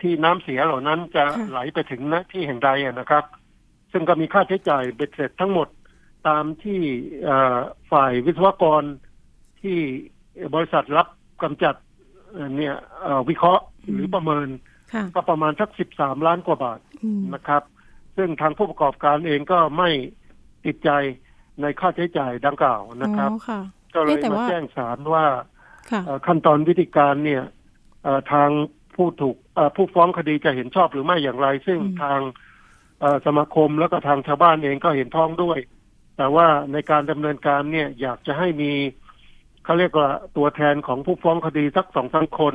ที่น้ำเสียเหล่านั้นจะไหลไปถึงณที่แห่งใดนะครับ ซึ่งก็มีค่าใช้จ่ายเบ็ดเสร็จทั้งหมดตามที่ฝ่ายวิศวกรที่บริษัทรับ กำจัดเนี่ยวิเคราะห์หรือประเมินก็ประมาณสักสิบสามล้านกว่าบาทนะครับ ซึ่งทางผู้ประกอบการเองก็ไม่ติดใจในค่าใช้จ่ายดังกล่าวนะครับ ก็เลยมาแจ้งศาลว่าขั้นตอนวิธีการเนี่ยทางผู้ถูกผู้ฟ้องคดีจะเห็นชอบหรือไม่อย่างไร ซึ่งทางสมาคมแล้วก็ทางชาวบ้านเองก็เห็นพ้องด้วย แต่ว่าในการดำเนินการเนี่ยอยากจะให้มี เขาเรียกว่าตัวแทนของผู้ฟ้องคดีสักสองสามคน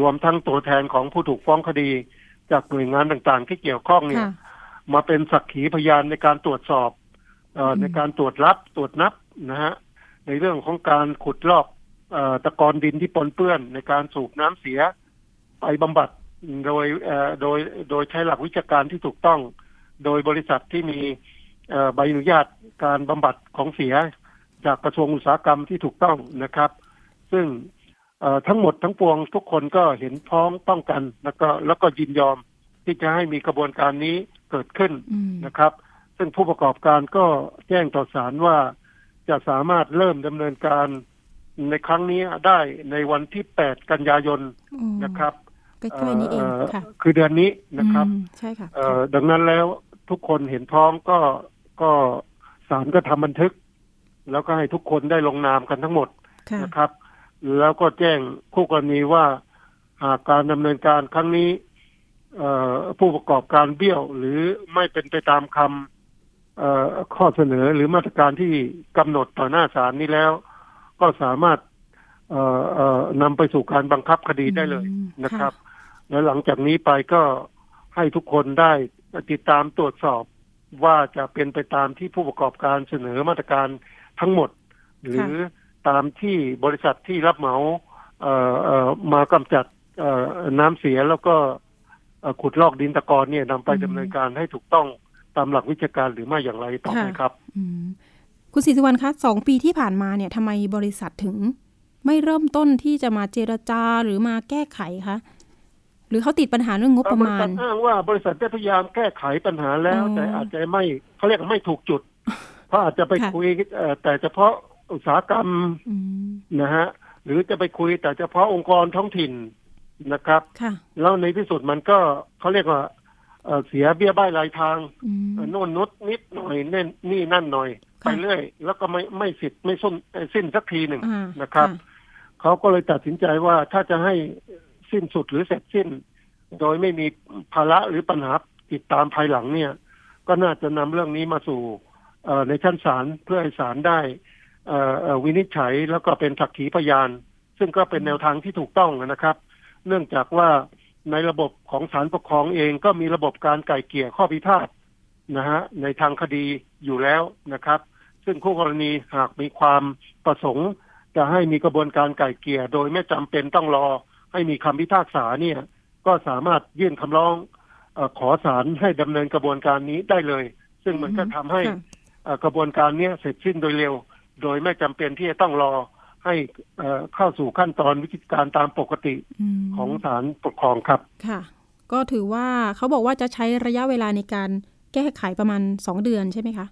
รวมทั้งตัวแทนของผู้ถูกฟ้องคดี จากหน่วยงานต่างๆ ที่เกี่ยวข้องเนี่ย มาเป็นสักขีพยานในการตรวจสอบอในการตรวจรับตรวจนับนะฮะในเรื่องของการขุดลอกตะกอนดินที่ปนเปื้อนในการสูบน้ำเสีย ไปบำบัดโดยโดยโดยใช้หลักวิชาการที่ถูกต้อง โดยบริษัทที่มีใบอนุญาตการบำบัดของเสีย จากกระทรวงอุตสาหกรรมที่ถูกต้องนะครับ ซึ่งทั้งหมดทั้งปวงทุกคนก็เห็นพ้องต้องกัน แล้วก็แล้วก็ยินยอมที่จะให้มีกระบวนการนี้เกิดขึ้นนะครับ ซึ่งผู้ประกอบการก็แจ้งต่อศาลว่าจะสามารถเริ่มดำเนินการในครั้งนี้ได้ในวันที่แปดกันยายนนะครับใกล้ๆนี้เองค่ะคือเดือนนี้นะครับใช่ค่ะดังนั้นแล้วทุกคนเห็นพ้องก็ก็ศาลก็ทำบันทึก แล้วก็ให้ทุกคนได้ลงนามกันทั้งหมดนะครับ แล้วก็แจ้งคู่กรณีว่าหากการดำเนินการครั้งนี้ผู้ประกอบการเบี้ยว หรือไม่เป็นไปตามคำข้อเสนอหรือมาตรการที่กำหนดต่อหน้าศาลนี้แล้ว ก็สามารถนำไปสู่การบังคับคดีได้เลยนะครับ และหลังจากนี้ไปก็ให้ทุกคนได้ติดตามตรวจสอบว่าจะเป็นไปตามที่ผู้ประกอบการเสนอมาตรการ ทั้งหมด หรือตามที่บริษัทที่รับเหมามากำจัดน้ำเสียแล้วก็ขุดลอกดินตะกอนเนี่ยนำไปดำเนินการให้ถูกต้องตามหลักวิชาการหรือไม่อย่างไรต่อไปครับคุณศรีสุวรรณคะสองปีที่ผ่านมาเนี่ยทำไมบริษัทถึง ไม่เริ่มต้นที่จะมาเจรจาหรือมาแก้ไขคะหรือเขาติดปัญหาเรื่องงบประมาณอ้างว่าบริษัทได้พยายามแก้ไขปัญหาแล้ว แต่อาจจะไม่เขาเรียกไม่ถูกจุด เพราะอาจจะไปคุยแต่เฉพาะอุตสาหกรรมนะฮะหรือจะไปคุยแต่เฉพาะองค์กรท้องถิ่นนะครับแล้วในที่สุดมันก็เขาเรียกว่าเสียเบี้ยบ้ายรายทางโน่นนุดนิดหน่อยเน่นนี่นั่นหน่อย ไปเรื่อย แล้วก็ไม่ไม่สิทธิ์ไม่ส้นสิ้นสักทีหนึ่งนะครับเขาก็เลยตัดสินใจว่าถ้าจะให้สิ้นสุดหรือเสร็จสิ้น โดยไม่มีภาระหรือปัญหาติดตามภายหลังเนี่ย ก็น่าจะนำเรื่องนี้มาสู่ ในชั้นศาลเพื่อให้ศาลได้วินิจฉัยแล้วก็เป็นสักขีพยาน ซึ่งก็เป็นแนวทางที่ถูกต้องนะครับ เนื่องจากว่าในระบบของศาลปกครองเองก็มีระบบการไก่เกี่ยข้อพิพาทนะฮะในทางคดีอยู่แล้วนะครับ ซึ่งคู่กรณีหากมีความประสงค์ จะให้มีกระบวนการไก่เกี่ยโดยไม่จำเป็นต้องรอ ให้มีคำพิพากษาเนี่ย ก็สามารถยื่นคำร้องอขอศาลให้ดำเนินกระบวนการนี้ได้เลย ซึ่งมันก็ทำให้ กระบวนการนี้เสร็จสิ้นโดยเร็ว โดยไม่จำเป็นที่จะต้องรอให้เข้าสู่ขั้นตอนวิธีการตามปกติของศาลปกครองครับค่ะ ก็ถือว่าเขาบอกว่าจะใช้ระยะเวลาในการแก้ไขประมาณสองเดือนใช่ไหมคะ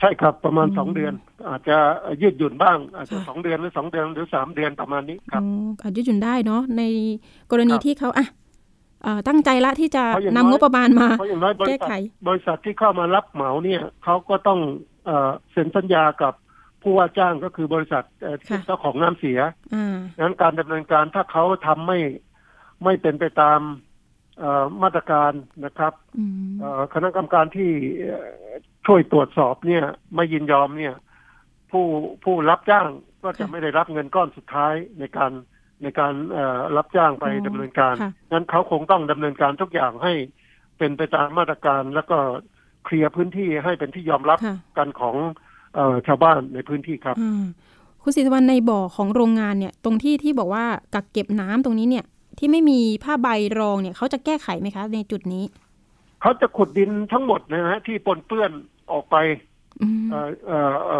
ใช่ครับประมาณสองเดือน อาจจะยืดหยุ่นบ้าง อาจจะสองเดือนหรือสองเดือนหรือสามเดือนประมาณนี้ครับอาจยืดหยุ่นได้เนาะในกรณีที่เขาอะ ตั้งใจละที่จะนำงบประมาณมาแก้ไขบริษัทที่เข้ามารับเหมาเนี่ยเขาก็ต้องเซ็นสัญญากับผู้ว่าจ้างก็คือบริษัทเจ้าของน้ำเสียดังนั้นการดำเนินการถ้าเขาทำไม่ไม่เป็นไปตามมาตรการนะครับคณะกรรมการที่ช่วยตรวจสอบเนี่ย ไม่ยินยอมเนี่ย ผู้ผู้รับจ้างก็จะไม่ได้รับเงินก้อนสุดท้ายในการ ในการรับจ้างไปดำเนินการนั้นเขาคงต้องดำเนินการทุกอย่างให้เป็นไปตามมาตรการแล้วก็เคลียร์พื้นที่ให้เป็นที่ยอมรับกันของชาวบ้านในพื้นที่ครับคุณศิษวรรณในบ่อของโรงงานเนี่ย ตรงที่ที่บอกว่ากักเก็บน้ำตรงนี้เนี่ย ที่ไม่มีผ้าใบรองเนี่ยเขาจะแก้ไขไหมคะ ในจุดนี้ เขาจะขุดดินทั้งหมดนะฮะที่ปนเปื้อนออกไป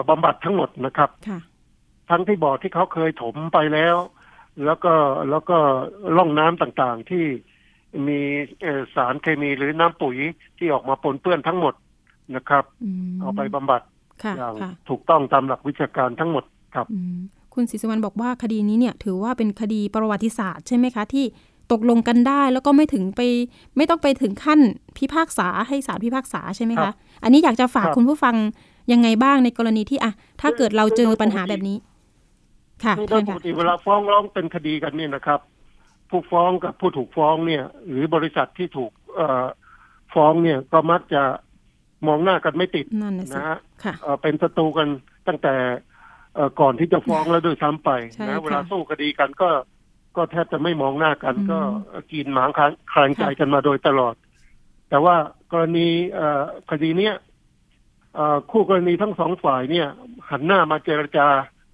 บำบัดทั้งหมดนะครับทั้งที่บ่อที่เขาเคยถมไปแล้ว แล้วก็แล้วก็ล่องน้ำต่างๆที่มีสารเคมีหรือน้ำปุ๋ยที่ออกมาปนเปื้อนทั้งหมดนะครับ เอาไปบำบัดอย่างถูกต้องตามหลักวิชาการทั้งหมดครับ คุณศรีสุวรรณบอกว่าคดีนี้เนี่ย ถือว่าเป็นคดีประวัติศาสตร์ใช่ไหมคะที่ตกลงกันได้แล้วก็ไม่ถึงไป ไม่ต้องไปถึงขั้นพิพากษาให้ศาลพิพากษาใช่ไหมคะ อันนี้อยากจะฝากคุณผู้ฟังยังไงบ้างในกรณีที่อะถ้าเกิดเราเจอปัญหาแบบนี้ ค่ะโดยปกติเวลาฟ้องร้องเป็นคดีกันเนี่ยนะครับ ผู้ฟ้องกับผู้ถูกฟ้องเนี่ย หรือบริษัทที่ถูกเอฟ้องเนี่ยก็มักจะมองหน้ากันไม่ติดนะฮะเป็นศัตรูกันตั้งแต่ก่อนที่จะฟ้องแล้วด้วยซ้ำไปนะเวลาสู้คดีกันก็ก็แทบจะไม่มองหน้ากัน ก็กินหมางคลางใจกันมาโดยตลอด แต่ว่ากรณีคดีเนี้ยคู่กรณีทั้งสองฝ่ายเนี่ย หันหน้ามาเจรจา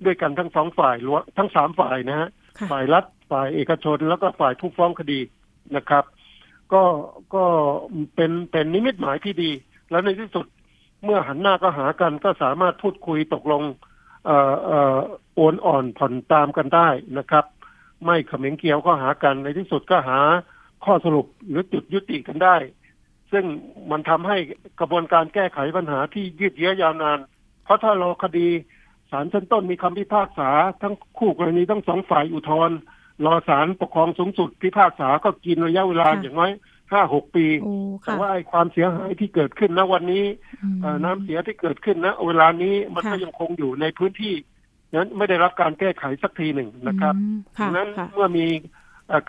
ด้วยกันทั้งสองฝ่ายทั้งสามฝ่ายนะฮะฝ่ายรัฐฝ่ายเอกชนแล้วก็ฝ่ายผู้ฟ้องคดีนะครับ ก็ก็เป็นเป็นนิมิตหมายที่ดี แล้วในที่สุดเมื่อหันหน้าก็หากันก็สามารถพูดคุยตกลงเอ่อเอ่อโอนอ่อนผ่อนตามกันได้นะครับ ไม่เขม็งเกี่ยวข้อหากันในที่สุดก็หาข้อสรุปหรือจุดยุติกันได้ ซึ่งมันทำให้กระบวนการแก้ไขปัญหาที่ยืดเยื้อยาวนาน เพราะถ้ารอคดี ศาลชั้นต้นมีคำพิพากษา ทั้งคู่กรณีทั้งสองฝ่ายอุทธรณ์รอศาลปกครองสูงสุดพิพากษาก็กินระยะเวลาอย่างน้อยห้าหกปี แต่ว่าไอ้ความเสียหายที่เกิดขึ้นณวันนี้น้ำเสียที่เกิดขึ้นณเวลานี้มันก็ยังคงอยู่ในพื้นที่นั้นไม่ได้รับการแก้ไขสักทีหนึ่งนะครับดังนั้นเมื่อมี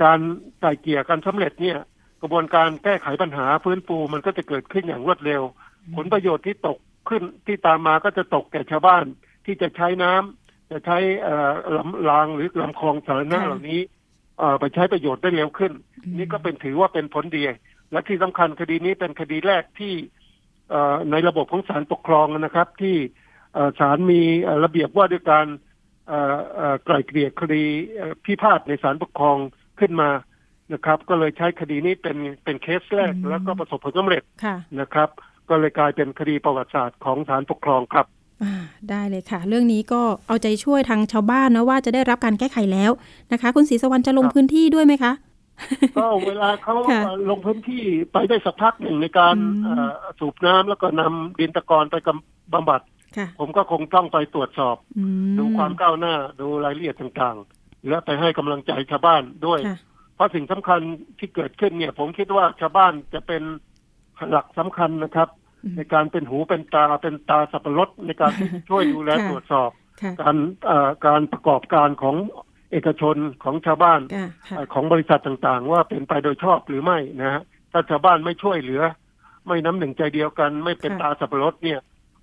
การไก่เกี่ยกันสำเร็จเนี่ย กระบวนการแก้ไขปัญหาฟื้นฟูมันก็จะเกิดขึ้นอย่างรวดเร็ว ผลประโยชน์ที่ตกขึ้นที่ตามมาก็จะตกแก่ชาวบ้าน ที่จะใช้น้ำจะใช้ลำรางหรือลำคลองสาธารณะเหล่านี้ไปใช้ประโยชน์ได้เร็วขึ้น นี่ก็เป็นถือว่าเป็นผลดี และที่สำคัญคดีนี้เป็นคดีแรกที่ในระบบของศาลปกครองนะครับ ที่ศาลมีระเบียบว่าด้วยการไกล่เกลี่ยคดีพิพาทในศาลปกครองขึ้นมานะครับ ก็เลยใช้คดีนี้เป็นเป็นเคสแรกแล้วก็ประสบผลสำเร็จนะครับ ก็เลยกลายเป็นคดีประวัติศาสตร์ของศาลปกครองครับ ได้เลยค่ะ เรื่องนี้ก็เอาใจช่วยทางชาวบ้านนะว่าจะได้รับการแก้ไขแล้วนะคะ คุณศรีสวรรค์จะลงพื้นที่ด้วยไหมคะก็เวลาเขาลงพื้นที่ไปได้สักพักหนึ่งในการสูบน้ำแล้วก็นำดินตะกอนไปบำบัด ผมก็คงต้องไปตรวจสอบ ดูความก้าวหน้าดูรายละเอียดต่างๆ และไปให้กำลังใจชาวบ้านด้วย เพราะสิ่งสำคัญที่เกิดขึ้นเนี่ย ผมคิดว่าชาวบ้านจะเป็นหลักสำคัญนะครับ ในการเป็นหูเป็นตาเป็นตาสับปะรดในการช่วยดูแลตรวจสอบ การการประกอบการของเอกชนของชาวบ้านของบริษัทต่างๆ ว่าเป็นไปโดยชอบหรือไม่นะฮะถ้าชาวบ้านไม่ช่วยเหลือ ไม่น้ำหนึ่งใจเดียวกัน ไม่เป็นตาสับปะรดเนี่ย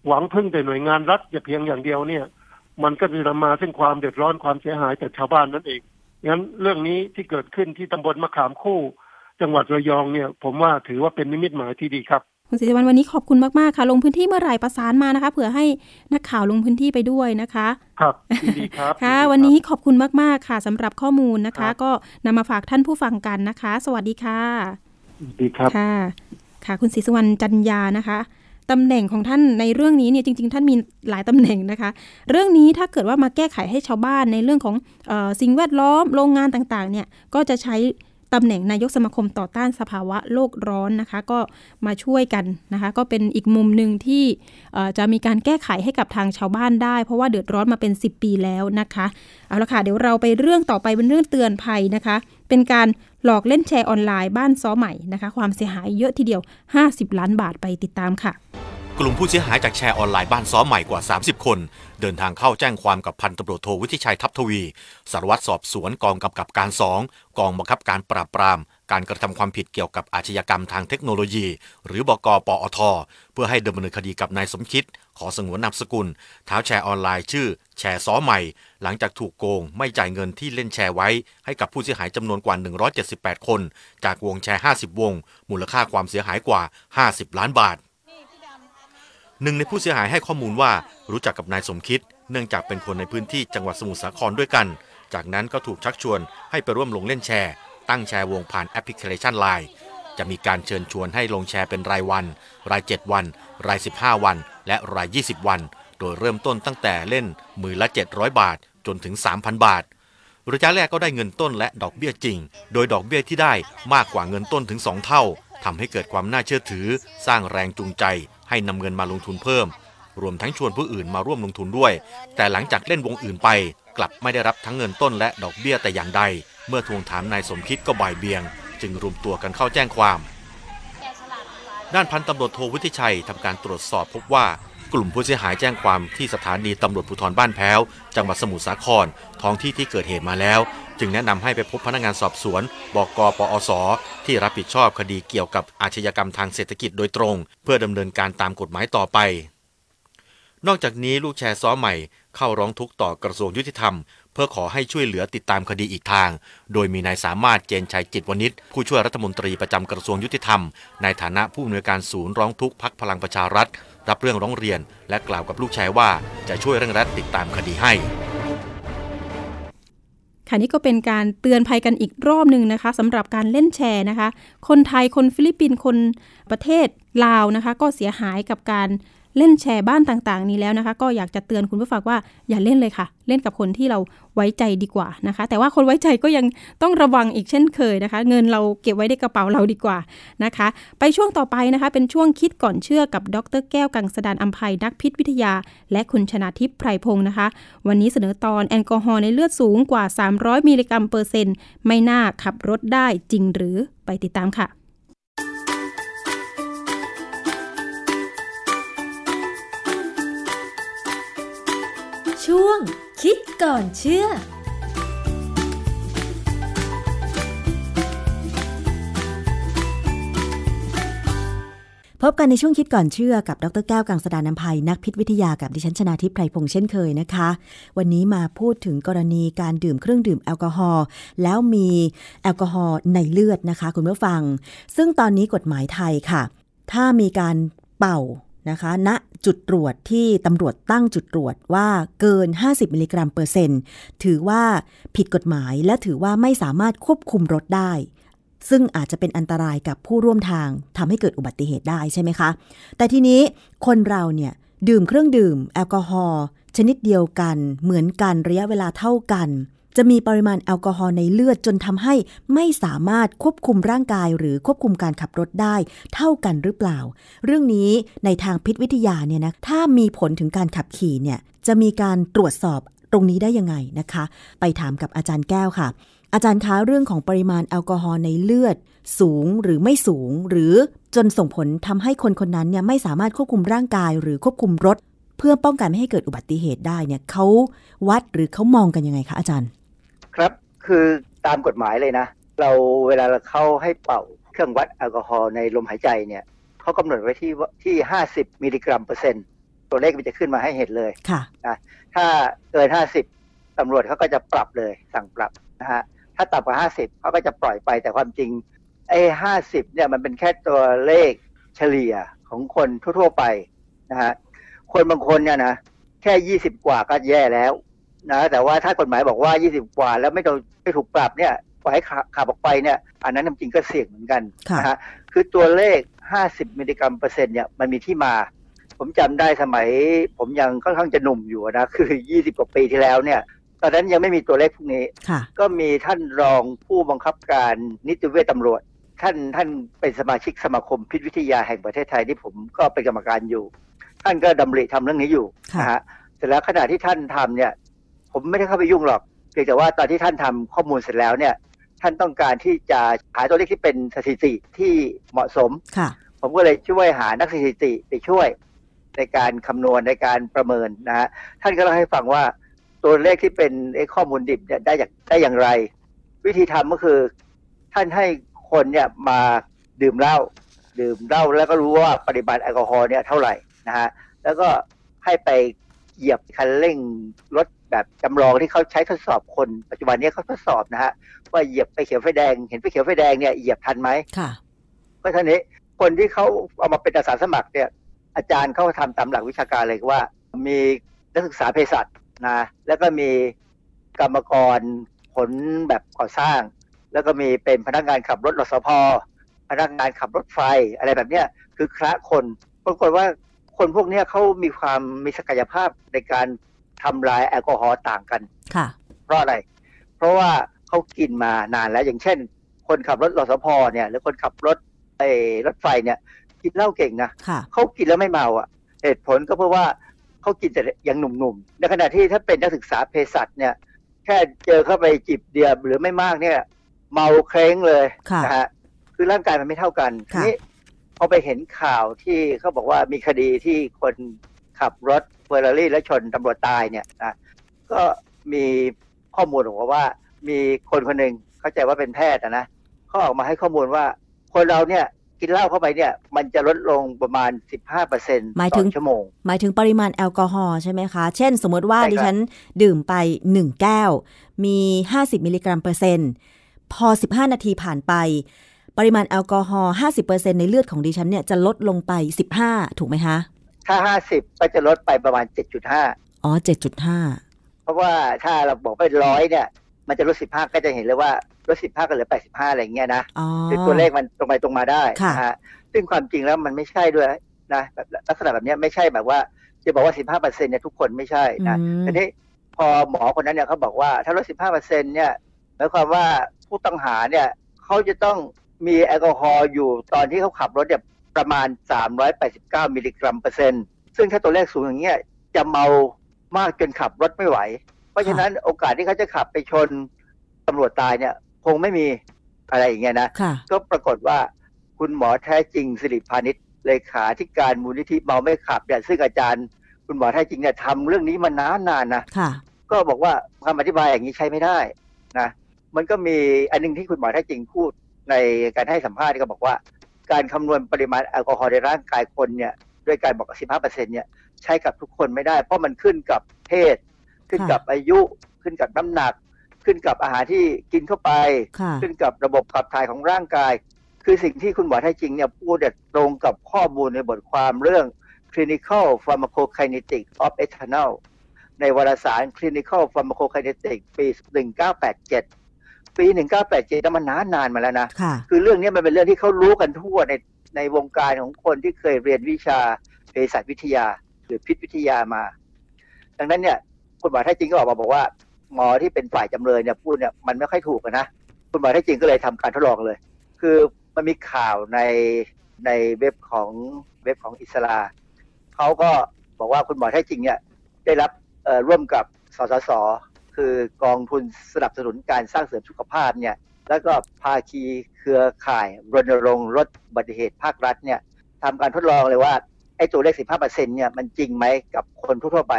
หวังพึ่งแต่หน่วยงานรัฐอย่าเพียงอย่างเดียวเนี่ย มันก็จะนำมาซึ่งความเดือดร้อนความเสียหายแต่ชาวบ้านนั่นเองงั้นเรื่องนี้ที่เกิดขึ้นที่ตำบลมะขามคู่ จังหวัดระยองเนี่ย ผมว่าถือว่าเป็นนิมิตหมายที่ดีครับ คุณศิริวัลวันนี้ขอบคุณมาก ๆ ค่ะ ลงพื้นที่เมื่อไหร่ประสานมานะคะ เผื่อให้นักข่าวลงพื้นที่ไปด้วยนะคะ ครับดีครับค่ะ วันนี้ขอบคุณมาก ๆ ค่ะสำหรับข้อมูลนะคะ ก็นำมาฝากท่านผู้ฟังกันนะคะ สวัสดีค่ะดีครับค่ะ ค่ะ คุณศรีสุวรรณจันยานะคะตำแหน่งของท่านในเรื่องนี้เนี่ยจริง ๆ ท่านมีหลายตำแหน่งนะคะ เรื่องนี้ถ้าเกิดว่ามาแก้ไขให้ชาวบ้านในเรื่องของออสิ่งแวดล้อมโรงงานต่างๆเนี่ยก็จะใช้ ตำแหน่งนายกสมาคมต่อต้านสภาวะโลกร้อนนะคะ ก็มาช่วยกันนะคะ ก็เป็นอีกมุมหนึ่งที่จะมีการแก้ไขให้กับทางชาวบ้านได้ เพราะว่าเดือดร้อนมาเป็น 10 ปีแล้วนะคะเอาละค่ะเดี๋ยวเราไปเรื่องต่อไปเป็นเรื่องเตือนภัยนะคะ เป็นการหลอกเล่นแชร์ออนไลน์บ้านซ้อใหม่นะคะ ความเสียหายเยอะทีเดียว 50 ล้านบาทไปติดตามค่ะ กลุ่มผู้เสียหายจากแชร์ออนไลน์บ้านซ้อใหม่กว่า 30 คน เดินทางเข้าแจ้งความกับพันตำรวจโทวิทิชัยทัพทวีสารวัตรสอบสวนกองกำกับการสองกองบังคับการปราบปราม การกระทำความผิดเกี่ยวกับอาชญากรรมทางเทคโนโลยี หรือบกปอท เพื่อให้ดำเนินคดีกับนายสมคิด ขอสงวนนามสกุล เท้าแชร์ออนไลน์ชื่อ แชร์ซ้อใหม่ หลังจากถูกโกง ไม่จ่ายเงินที่เล่นแชร์ไว้ ให้กับผู้เสียหายจำนวนกว่า 178 คน จากวงแชร์ 50 วง มูลค่าความเสียหายกว่า 50 ล้านบาท หนึ่งในผู้เสียหายให้ข้อมูลว่ารู้จักกับนายสมคิด เนื่องจากเป็นคนในพื้นที่จังหวัดสมุทรสาครด้วยกัน จากนั้นก็ถูกชักชวนให้ไปร่วมลงเล่นแชร์ ตั้งแชร์วงผ่านแอปพลิเคชันไลน์จะมีการเชิญชวนให้ลงแชร์เป็นรายวัน ราย 7 วัน ราย 15 วัน และราย 20 วัน โดยเริ่มต้นตั้งแต่เล่นมือละ 700 บาท จนถึง 3,000 บาท ระยะแรกก็ได้เงินต้นและดอกเบี้ยจริง โดยดอกเบี้ยที่ได้มากกว่าเงินต้นถึง 2 เท่าทำให้เกิดความน่าเชื่อถือ สร้างแรงจูงใจ ให้นำเงินมาลงทุนเพิ่ม รวมทั้งชวนผู้อื่นมาร่วมลงทุนด้วย แต่หลังจากเล่นวงอื่นไป กลับไม่ได้รับทั้งเงินต้นและดอกเบี้ยแต่อย่างใด เมื่อทวงถามนายสมคิดก็บ่ายเบียง จึงรวมตัวกันเข้าแจ้งความ ด้านพันตำรวจโทวิทิชัยทำการตรวจสอบพบว่า กลุ่มผู้เสียหายแจ้งความที่สถานีตำรวจภูธรบ้านแพ้ว จังหวัดสมุทรสาคร ท้องที่ที่เกิดเหตุมาแล้ว จึงแนะนำให้ไปพบพนักงานสอบสวน บกปอส ที่รับผิดชอบคดีเกี่ยวกับอาชญากรรมทางเศรษฐกิจโดยตรง เพื่อดำเนินการตามกฎหมายต่อไป นอกจากนี้ลูกแชร์ซ้อใหม่ เข้าร้องทุกข์ต่อกระทรวงยุติธรรม เพื่อขอให้ช่วยเหลือติดตามคดีอีกทาง โดยมีนายสามารถเจนชัยจิตวณิชผู้ช่วยรัฐมนตรีประจำกระทรวงยุติธรรม ในฐานะผู้อำนวยการศูนย์ร้องทุกข์พักพลังประชารัฐ รับเรื่องร้องเรียน และกล่าวกับลูกชายว่าจะช่วยเร่งรัดติดตามคดีให้ค่ะนี่ก็เป็นการเตือนภัยกันอีกรอบหนึ่งนะคะสำหรับการเล่นแชร์นะคะ คนไทยคนฟิลิปปินส์คนประเทศลาวนะคะ ก็เสียหายกับการ เล่นแชร์บ้านต่างๆ นี้แล้วนะคะ ก็อยากจะเตือนคุณผู้ฟังว่าอย่าเล่นเลยค่ะ เล่นกับคนที่เราไว้ใจดีกว่านะคะ แต่ว่าคนไว้ใจก็ยังต้องระวังอีกเช่นเคยนะคะ เงินเราเก็บไว้ในกระเป๋าเราดีกว่านะคะ ไปช่วงต่อไปนะคะ เป็นช่วงคิดก่อนเชื่อกับดรแก้วกังสดานอัมภัยนักพิษวิทยา และคุณชนาทิพย์ไพรพงศ์นะคะ วันนี้เสนอตอนแอลกอฮอล์ในเลือดสูงกว่า 300 มิลลิกรัมเปอร์เซ็นต์ไม่น่าขับรถได้จริงหรือไปติดตามค่ะ ช่วง คิดก่อนเชื่อพบกันในช่วงคิดก่อนเชื่อกับดรแก้วกังสดานนภัยนักพิษวิทยากับดิฉันชนาทิพย์ไพรพงษ์เช่นเคยนะคะ วันนี้มาพูดถึงกรณีการดื่มเครื่องดื่มแอลกอฮอล์แล้วมีแอลกอฮอล์ในเลือดนะคะ คุณผู้ฟัง ซึ่งตอนนี้กฎหมายไทยค่ะ ถ้ามีการเป่า นะคะณนะจุดตรวจที่ตำรวจตั้งจุดตรวจว่าเกิน 50 มิลลิกรัมเปอร์เซ็นต์ถือว่าผิดกฎหมายและถือว่าไม่สามารถควบคุมรถได้ ซึ่งอาจจะเป็นอันตรายกับผู้ร่วมทางทำให้เกิดอุบัติเหตุได้ใช่ไหมคะ แต่ทีนี้คนเราเนี่ยดื่มเครื่องดื่ม แอลกอฮอล์ชนิดเดียวกัน เหมือนกันระยะเวลาเท่ากัน จะมีปริมาณแอลกอฮอล์ในเลือดจนทำให้ไม่สามารถควบคุมร่างกายหรือควบคุมการขับรถได้เท่ากันหรือเปล่า เรื่องนี้ในทางพิษวิทยาเนี่ยนะถ้ามีผลถึงการขับขี่เนี่ยจะมีการตรวจสอบตรงนี้ได้ยังไงนะคะ ไปถามกับอาจารย์แก้วค่ะ อาจารย์คะเรื่องของปริมาณแอลกอฮอล์ในเลือด สูงหรือไม่สูง หรือจนส่งผลทำให้คนคนนั้นเนี่ยไม่สามารถควบคุมร่างกายหรือควบคุมรถ เพื่อป้องกันไม่ให้เกิดอุบัติเหตุได้เนี่ยเขาวัดหรือเขามองกันยังไงคะอาจารย์ ครับคือตามกฎหมายเลยนะ เราเวลาเราเข้าให้เป่าเครื่องวัดแอลกอฮอล์ในลมหายใจเนี่ยเขากำหนดไว้ที่ที่ 50 มิลลิกรัมเปอร์เซ็นต์ตัวเลขมันจะขึ้นมาให้เห็นเลยค่ะนะถ้าเกิน 50ตำรวจเขาก็จะปรับเลยสั่งปรับนะฮะถ้าต่ำกว่า 50เขาก็จะปล่อยไปแต่ความจริงไอ้50เนี่ยมันเป็นแค่ตัวเลขเฉลี่ยของคนทั่ว ๆ ไปนะฮะคนบางคนเนี่ยนะแค่20กว่าก็แย่แล้ว นะแต่ว่าถ้ากฎหมายบอกว่า 20 กว่า แล้วไม่โดนไม่ถูกปรับเนี่ยปล่อยให้ขับออกไปเนี่ยอันนั้นจริงก็เสี่ยงเหมือนกันนะฮะคือตัวเลข 50 มิลลิกรัมเปอร์เซ็นต์เนี่ยมันมีที่มา ผมจำได้สมัย ผมยังค่อนข้างจะหนุ่มอยู่นะคือ 20 กว่าปีที่แล้วเนี่ยตอนนั้นยังไม่มีตัวเลขพวกนี้ค่ะก็มีท่านรองผู้บังคับการนิติเวชตำรวจ ท่านท่านเป็นสมาชิกสมาคมพิษวิทยาแห่งประเทศไทยที่ผมก็เป็นกรรมการอยู่ ท่านก็ดำริทำเรื่องนี้อยู่ค่ะนะฮะเสร็จแล้วขณะที่ท่านทำเนี่ย ผมไม่ได้เข้าไปยุ่งหรอกเพียงแต่ว่าตอนที่ท่านทำข้อมูลเสร็จแล้วเนี่ย ท่านต้องการที่จะหาตัวเลขที่เป็นสถิติที่เหมาะสมค่ะ ผมก็เลยช่วยหานักสถิติไปช่วย ในการคำนวณในการประเมินนะฮะท่านก็เล่าให้ฟังว่าตัวเลขที่เป็นไอ้ข้อมูลดิบเนี่ยได้อย่างได้อย่างไร วิธีทำก็คือ ท่านให้คนเนี่ยมาดื่มเหล้าดื่มเหล้าแล้วก็รู้ว่าปริมาณแอลกอฮอล์เนี่ยเท่าไหร่นะฮะแล้วก็ให้ไปเหยียบคันเร่งรถ แบบจำลองที่เขาใช้ทดสอบคน ปัจจุบันเนี้เขาทดสอบนะฮะว่าเหยียบไฟเขียวไฟแดง เห็นไฟเขียวไฟแดงเนี่ยเหยียบทันไหมค่ะเพราะฉะนั้นคนที่เขาเอามาเป็นอาสาสมัครเนี่ย อาจารย์เขาทำตามหลักวิชาการเลยว่า มีนักศึกษาเภสัชนะ แล้วก็มีกรรมกรผลแบบก่อสร้าง แล้วก็มีเป็นพนักงานขับรถรสพพนักงานขับรถไฟอะไรแบบเนี้ยคือคละคนปรากฏว่าคนพวกเนี้ยเขามีความมีศักยภาพในการ ทำลายแอลกอฮอล์ต่างกันค่ะ เพราะอะไร เพราะว่าเขากินมานานแล้วอย่างเช่น คนขับรถรสพเนี่ย หรือคนขับรถไอ้รถไฟเนี่ย กินเหล้าเก่งนะค่ะเขากินแล้วไม่เมาอะ เหตุผลก็เพราะว่าเขากินแต่ยังหนุ่มๆ ในขณะที่ถ้าเป็นนักศึกษาเภสัชเนี่ย แค่เจอเข้าไปจิบเดียวหรือไม่มากเนี่ย เมาเคร้งเลยค่ะนะฮะคือร่างกายมันไม่เท่ากันค่ะทีนี้พอไปเห็นข่าวที่เขาบอกว่ามีคดีที่คนขับรถเฟ อร์รารี่แล้วชนตำรวจตายเนี่ยนะก็มีข้อมูลบอกว่า มีคนคนหนึ่งเข้าใจว่าเป็นแพทย์อะนะเขาออกมาให้ข้อมูลว่า คนเราเนี่ยกินเหล้าเข้าไปเนี่ยมันจะลดลงประมาณ 15เปอร์เซ็นต์หมายต่ถึองชั่วโมง หมายถึงปริมาณแอลกอฮอล์ใช่ไหมคะ เช่นสมมติว่าใช่ครับดิฉันดื่มไป 1 แก้ว มี 50 มิลลิกรัมเปอร์เซ็นต์พอ 15 นาทีผ่านไป ปริมาณแอลกอฮอล์50%ในเลือดของดิฉันเนี่ยจะลดลงไป 15 ถูกไหมคะ ถ้า50ก็จะลดไปประมาณ7.5อ๋อ7.5เพราะว่าถ้าเราบอกไปร้อยเนี่ย มันจะลด15ก็จะเห็นเลยว่าลด15ก็เหลือ85อะไรอย่างเงี้ยนะอ๋อคือตัวเลขมันตรงไปตรงมาได้ค่ะนะฮะซึ่งความจริงแล้วมันไม่ใช่ด้วยนะแบบลักษณะแบบเนี้ยไม่ใช่แบบว่าจะบอกว่า15เปอร์เซ็นเนี่ยทุกคนไม่ใช่นะอืมทีนี้พอหมอคนนั้นเนี่ยเขาบอกว่าถ้าลด15เปอร์เซ็นเนี่ยหมายความว่าผู้ต้องหาเนี่ยเขาจะต้องมีแอลกอฮอล์อยู่ตอนที่เขาขับรถเนี่ย ประมาณ 389 มิลลิกรัมเปอร์เซ็นต์ซึ่งถ้าตัวเลขสูงอย่างเงี้ยจะเมามากจนขับรถไม่ไหว เพราะฉะนั้นโอกาสที่เขาจะขับไปชนตำรวจตายเนี่ยคงไม่มีอะไรอย่างเงี้ยนะค่ะก็ปรากฏว่าคุณหมอแท้จริงสิริพานิชเลขาธิการมูลนิธิเมาไม่ขับเนี่ยซึ่งอาจารย์ คุณหมอแท้จริงเนี่ยทำเรื่องนี้มานานนานๆนะค่ะก็บอกว่าคำอธิบายอย่างนี้ใช้ไม่ได้นะมันก็มีอันหนึงที่คุณหมอแท้จริงพูดในการให้สัมภาษณ์ก็บอกว่า การคำนวณปริมาณแอลกอฮอล์ในร่างกายคนเนี่ยด้วยการบอก15เปอร์เซ็นเนี่ยใช้กับทุกคนไม่ได้ เพราะมันขึ้นกับเพศ ขึ้นกับอายุขึ้นกับน้ำหนัก ขึ้นกับอาหารที่กินเข้าไปค่ะขึ้นกับระบบขับถ่ายของร่างกาย คือสิ่งที่คุณหมอแท้จริงเนี่ยพูดเนี่ยตรงกับข้อมูลในบทความเรื่อง clinical pharmacokinetic of ethanol ในวารสาร clinical pharmacokinetic ปี 1987 ปี1987นั้นมันนานนานๆมาแล้วนะค่ะคือเรื่องนี้มันเป็นเรื่องที่เขารู้กันทั่วในในวงการของคนที่เคยเรียนวิชาเภสัชวิทยา หรือพิษวิทยามา ดังนั้นเนี่ยคุณหมอแท้จริงก็ออกมาบอกว่า หมอที่เป็นฝ่ายจำเลยเนี่ยพูดเนี่ยมันไม่ค่อยถูกอะนะคุณหมอแท้จริงก็เลยทำการทดลองเลย คือมันมีข่าวในในเว็บของเว็บของอิสลาเขาก็บอกว่าคุณหมอแท้จริงเนี่ยได้รับเอ่อร่วมกับสสส คือกองทุนสนับสนุนการสร้างเสริมสุขภาพเนี่ยแล้วก็ภาคีเครือข่ายรณรงค์ลดอุบัติเหตุภาครัฐเนี่ยทำการทดลองเลยว่าไอ้ตัวเลข 15%เนี่ยมันจริงไหมกับคนทั่วๆไป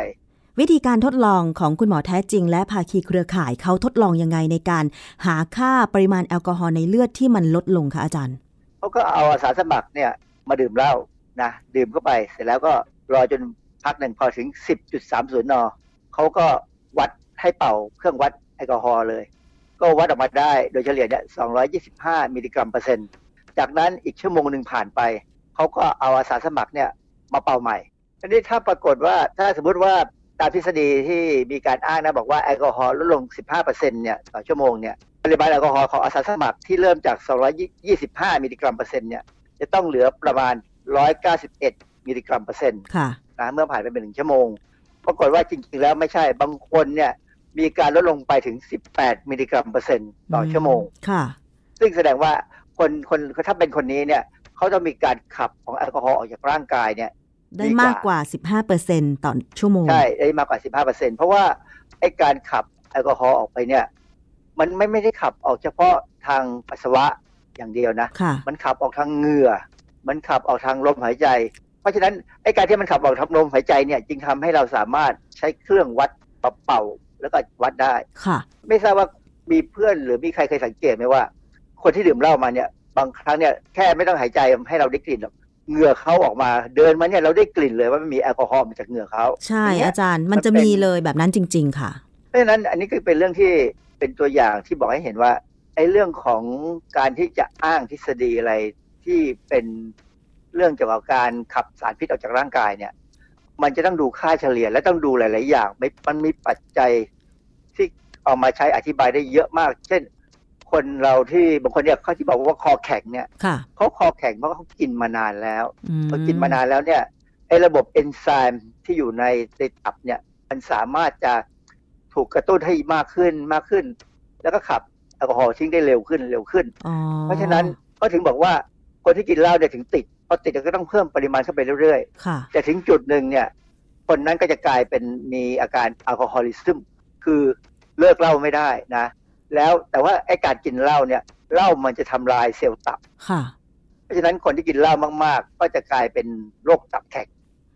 วิธีการทดลองของคุณหมอแท้จริง และภาคีเครือข่ายเขาทดลองยังไงในการหาค่าปริมาณแอลกอฮอล์ในเลือดที่มันลดลงคะอาจารย์เขาก็เอาอาสาสมัครเนี่ยมาดื่มเหล้านะดื่มเข้าไปเสร็จแล้วก็รอจนพักหนึ่งพอถึง 10.30 น เขาก็วัด ให้เป่าเครื่องวัดแอลกอฮอล์เลย ก็วัดออกมาได้โดยเฉลี่ยเนี่ย225 มิลลิกรัมเปอร์เซ็นต์ จากนั้นอีกชั่วโมงหนึ่งผ่านไป เขาก็เอาอาสาสมัครเนี่ยมาเป่าใหม่ทีนี้ถ้าปรากฏว่าถ้าสมมติว่าตามทฤษฎีที่มีการอ้างนะบอกว่าแอลกอฮอล์ลดลง 15%เนี่ยต่อชั่วโมงเนี่ยปริมาณแอลกอฮอล์ของอาสาสมัครที่เริ่มจาก 225 มิลลิกรัมเปอร์เซ็นต์เนี่ยจะต้องเหลือประมาณ 191 มิลลิกรัมเปอร์เซ็นต์ค่ะนะเมื่อผ่านไปเป็นหนึ่งชั่วโมง ปรากฏว่าจริงๆแล้วไม่ใช่บางคนเนี่ย มีการลดลงไปถึง 18 มิลลิกรัมเปอร์เซ็นต์ต่อชั่วโมง ค่ะ ซึ่งแสดงว่าคนคนถ้าเป็นคนนี้เนี่ยเขาต้องมีการขับของแอลกอฮอล์ออกจากร่างกายเนี่ย ได้มากกว่า 15%ต่อชั่วโมง ใช่ ได้มากกว่า 15เปอร์เซ็นเพราะว่าไอ้การขับแอลกอฮอล์ออกไปเนี่ย มันไม่ไม่ได้ขับออกเฉพาะทางปัสสาวะอย่างเดียวนะค่ะมันขับออกทางเหงื่อ มันขับออกทางลมหายใจ เพราะฉะนั้นไอ้การที่มันขับออกทางลมหายใจเนี่ยจึงทำให้เราสามารถใช้เครื่องวัดเป่าๆ แล้วก็วัดได้ค่ะ ไม่ทราบว่ามีเพื่อนหรือมีใครเคยสังเกตไหมว่า คนที่ดื่มเหล้ามาเนี่ย บางครั้งเนี่ยแค่ไม่ต้องหายใจให้เราได้กลิ่นหรอกเหงื่อเขาออกมาเดินมาเนี่ยเราได้กลิ่นเลยว่ามันมีแอลกอฮอล์มาจากเหงื่อเขาใช่ย่งเงี้ยอาจารย์มันจะมีเลยแบบนั้นจริง ๆ ค่ะ เพราะฉะนั้นอันนี้ก็เป็นเรื่องที่เป็นตัวอย่างที่บอกให้เห็นว่าไอ้เรื่องของการที่จะอ้างทฤษฎีอะไรที่เป็นเรื่องเกี่ยวกับการขับสารพิษออกจากร่างกายเนี่ย มันจะต้องดูค่าเฉลี่ยและต้องดูหลาย ๆ อย่างไม่มันมีปัจจัยที่เอามาใช้อธิบายได้เยอะมาก เช่น คนเราที่บางคนเนี่ยเขาที่บอกว่าคอแข็งเนี่ยค่ะเขาคอแข็งเพราะเขากินมานานแล้วอืมพอกินมานานแล้วเนี่ยไอ้ระบบเอนไซม์ที่อยู่ในในตับเนี่ย มันสามารถจะถูกกระตุ้นให้มากขึ้นมากขึ้น แล้วก็ขับแอลกอฮอล์ทิ้งได้เร็วขึ้นเร็วขึ้นอ๋อเพราะฉะนั้นก็ถึงบอกว่าคนที่กินเหล้าเนี่ยถึงติดพ อติดก็ต้องเพิ่มปริมาณเข้าไปเรื่อยค่ะๆแต่ถึงจุดหนึ่งเนี่ย คนนั้นก็จะกลายเป็นมีอาการ alcoholism คือเลิกเหล้าไม่ได้นะ แล้วแต่ว่าไอ้การกินเหล้าเนี่ยเหล้ามันจะทำลายเซลล์ตับค่ะ เพราะฉะนั้นคนที่กินเหล้ามาก ๆ ก็จะกลายเป็นโรคตับแข็ง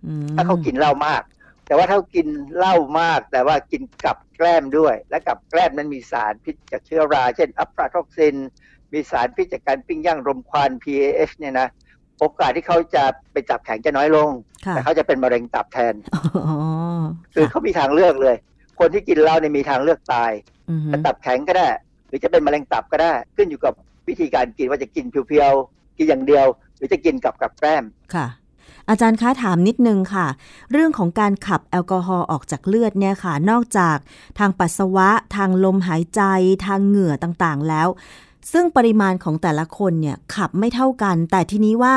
อืมถ้าเขากินเหล้ามาก แต่ว่าถ้ากินเหล้ามาก แต่ว่ากินกับแกล้มด้วย และกับแกล้มนั้นมีสารพิษจากเชื้อรา เช่น อะฟลาท็อกซิน มีสารพิษจากการปิ้งย่างรมควัน PAH เนี่ยนะ โอกาสที่เขาจะไปจับแข็งจะน้อยลงค่ะแต่เขาจะเป็นมะเร็งตับแทนอ๋อคือเขามีทางเลือกเลย คนที่กินเหล้าเนี่ยมีทางเลือกตายอือฮึจะตับแข็งก็ได้ หรือจะเป็นมะเร็งตับก็ได้ ขึ้นอยู่กับวิธีการกินว่าจะกินเพียวๆกินอย่างเดียว หรือจะกินกับกับแกล้มค่ะ อาจารย์คะถามนิดนึงค่ะ เรื่องของการขับแอลกอฮอล์ออกจากเลือดเนี่ยค่ะ นอกจากทางปัสสาวะทางลมหายใจทางเหงื่อต่างๆแล้ว ซึ่งปริมาณของแต่ละคนเนี่ยขับไม่เท่ากัน แต่ทีนี้ว่า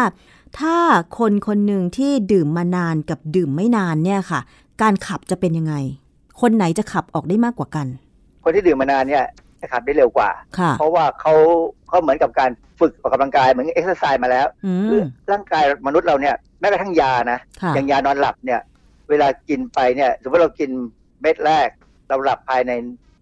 ถ้าคนคนหนึ่งที่ดื่มมานานกับดื่มไม่นานเนี่ยค่ะ การขับจะเป็นยังไง คนไหนจะขับออกได้มากกว่ากัน คนที่ดื่มมานานเนี่ยจะขับได้เร็วกว่าค่ะเพราะว่าเขาเขาเหมือนกับการฝึกออกกำลังกายเหมือนเอ็กซ์ไซส์มาแล้วอืคือมร่างกายมนุษย์เราเนี่ยแม้กระทั่งยานะค่ะอย่างยานอนหลับเนี่ย เวลากินไปเนี่ยสมมติเรากินเม็ดแรก เราหลับภายใน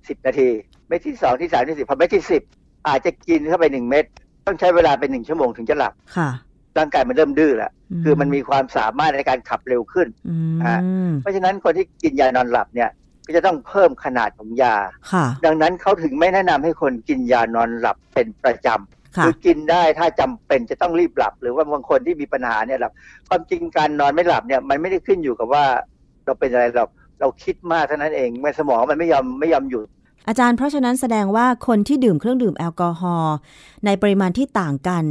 สิบนาที เม็ดที่สองที่สามที่สี่พอเม็ดที่สิบ อาจจะกินเข้าไปหนึ่งเม็ดต้องใช้เวลาเป็นหนึ่งชั่วโมงถึงจะหลับค่ะร่างกายมันเริ่มดื้อแล้วคือมันมีความสามารถในการขับเร็วขึ้นอือ่ามเพราะฉะนั้นคนที่กินยานอนหลับเนี่ย ก็จะต้องเพิ่มขนาดของยาค่ะดังนั้นเขาถึงไม่แนะนำให้คนกินยานอนหลับเป็นประจำค่ะคือกินได้ถ้าจำเป็นจะต้องรีบหลับ หรือว่าบางคนที่มีปัญหาเนี่ยหลับความจริงการนอนไม่หลับเนี่ยมันไม่ได้ขึ้นอยู่กับว่าเราเป็นอะไรหรอกเราคิดมากเท่านั้นเองไม่สมองมันไม่ยอมไม่ยอมหยุด อาจารย์เพราะฉะนั้นแสดงว่าคนที่ดื่มเครื่องดื่มแอลกอฮอล์ในปริมาณที่ต่างกัน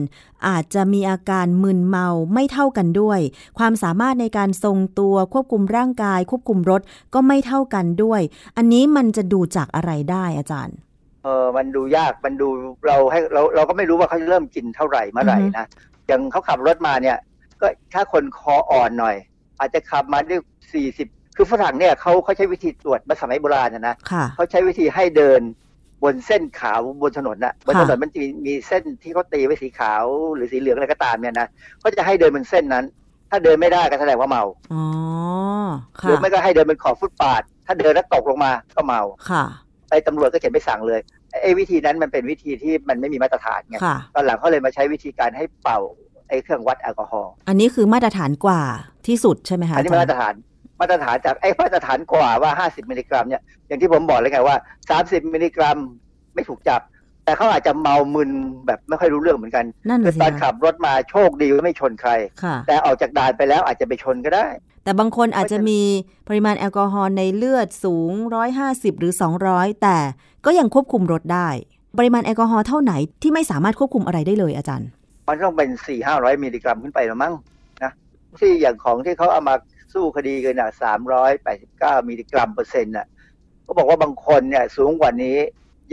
อาจจะมีอาการมึนเมาไม่เท่ากันด้วย ความสามารถในการทรงตัวควบคุมร่างกาย ควบคุมรถก็ไม่เท่ากันด้วย อันนี้มันจะดูจากอะไรได้อาจารย์เออมันดูยากมันดูเราให้เราเราก็ไม่รู้ว่าเขาเริ่มกินเท่าไหร่เมื่อไหร่นะอย่างเขาขับรถมาเนี่ย ก็ถ้าคนคออ่อนหน่อย อาจจะขับมาด้วยสี่สิบ คือฝรั่งเนี่ยเขาเขาใช้วิธีตรวจเมื่อสมัยโบราณนะนะค่ะเขาใช้วิธีให้เดินบนเส้นขาวบนถนนน่ะบนถนนค่ะมันจะมีมีเส้นที่เขาตีไว้สีขาวหรือสีเหลืองอะไรก็ตามเนี่ยนะเขาจะให้เดินบนเส้นนั้น ถ้าเดินไม่ได้ก็แสดงว่าเมาอ๋อหรือค่ะไม่ก็ให้เดินบนขอบฟุตบาทถ้าเดินแล้วตกลงมาก็เมาค่ะไอ้ตำรวจก็เขียนไปสั่งเลยไอ้วิธีนั้นมันเป็นวิธีที่มันไม่มีมาตรฐานไงค่ะตอนหลังเขาเลยมาใช้วิธีการให้เป่าไอ้เครื่องวัดแอลกอฮอล์อันนี้คือมาตรฐานกว่าที่สุดใช่ไหมคะอันนี้อามาจารย์ตรฐาน มาตรฐานจากไอ้มาตรฐานกว่าว่า 50 มิลลิกรัมเนี่ยอย่างที่ผมบอกเลยไงว่า 30 มิลลิกรัมไม่ถูกจับ แต่เขาอาจจะเมามึนแบบไม่ค่อยรู้เรื่องเหมือนกันนั่นคืน่ะอสิตอนคะขับรถมาโชคดีว่าไม่ชนใครค่ะแต่ออกจากด่านไปแล้วอาจจะไปชนก็ได้ แต่บางคนอาจจะมีปริมาณแอลกอฮอล์ในเลือดสูง 150 หรือ 200 แต่ก็ยังควบคุมรถได้ ปริมาณแอลกอฮอล์เท่าไหนที่ไม่สามารถควบคุมอะไรได้เลยอาจารย์ มันต้องเป็น4 5 0 0มิลลิกรัมขึ้นไปหรือมั้งนะที่อย่างของที่เขาเอามา สู้คดีกันอะ389มิลลิกรัมเปอร์เซ็นต์น่ะเขาบอกว่าบางคนเนี่ยสูงกว่านี้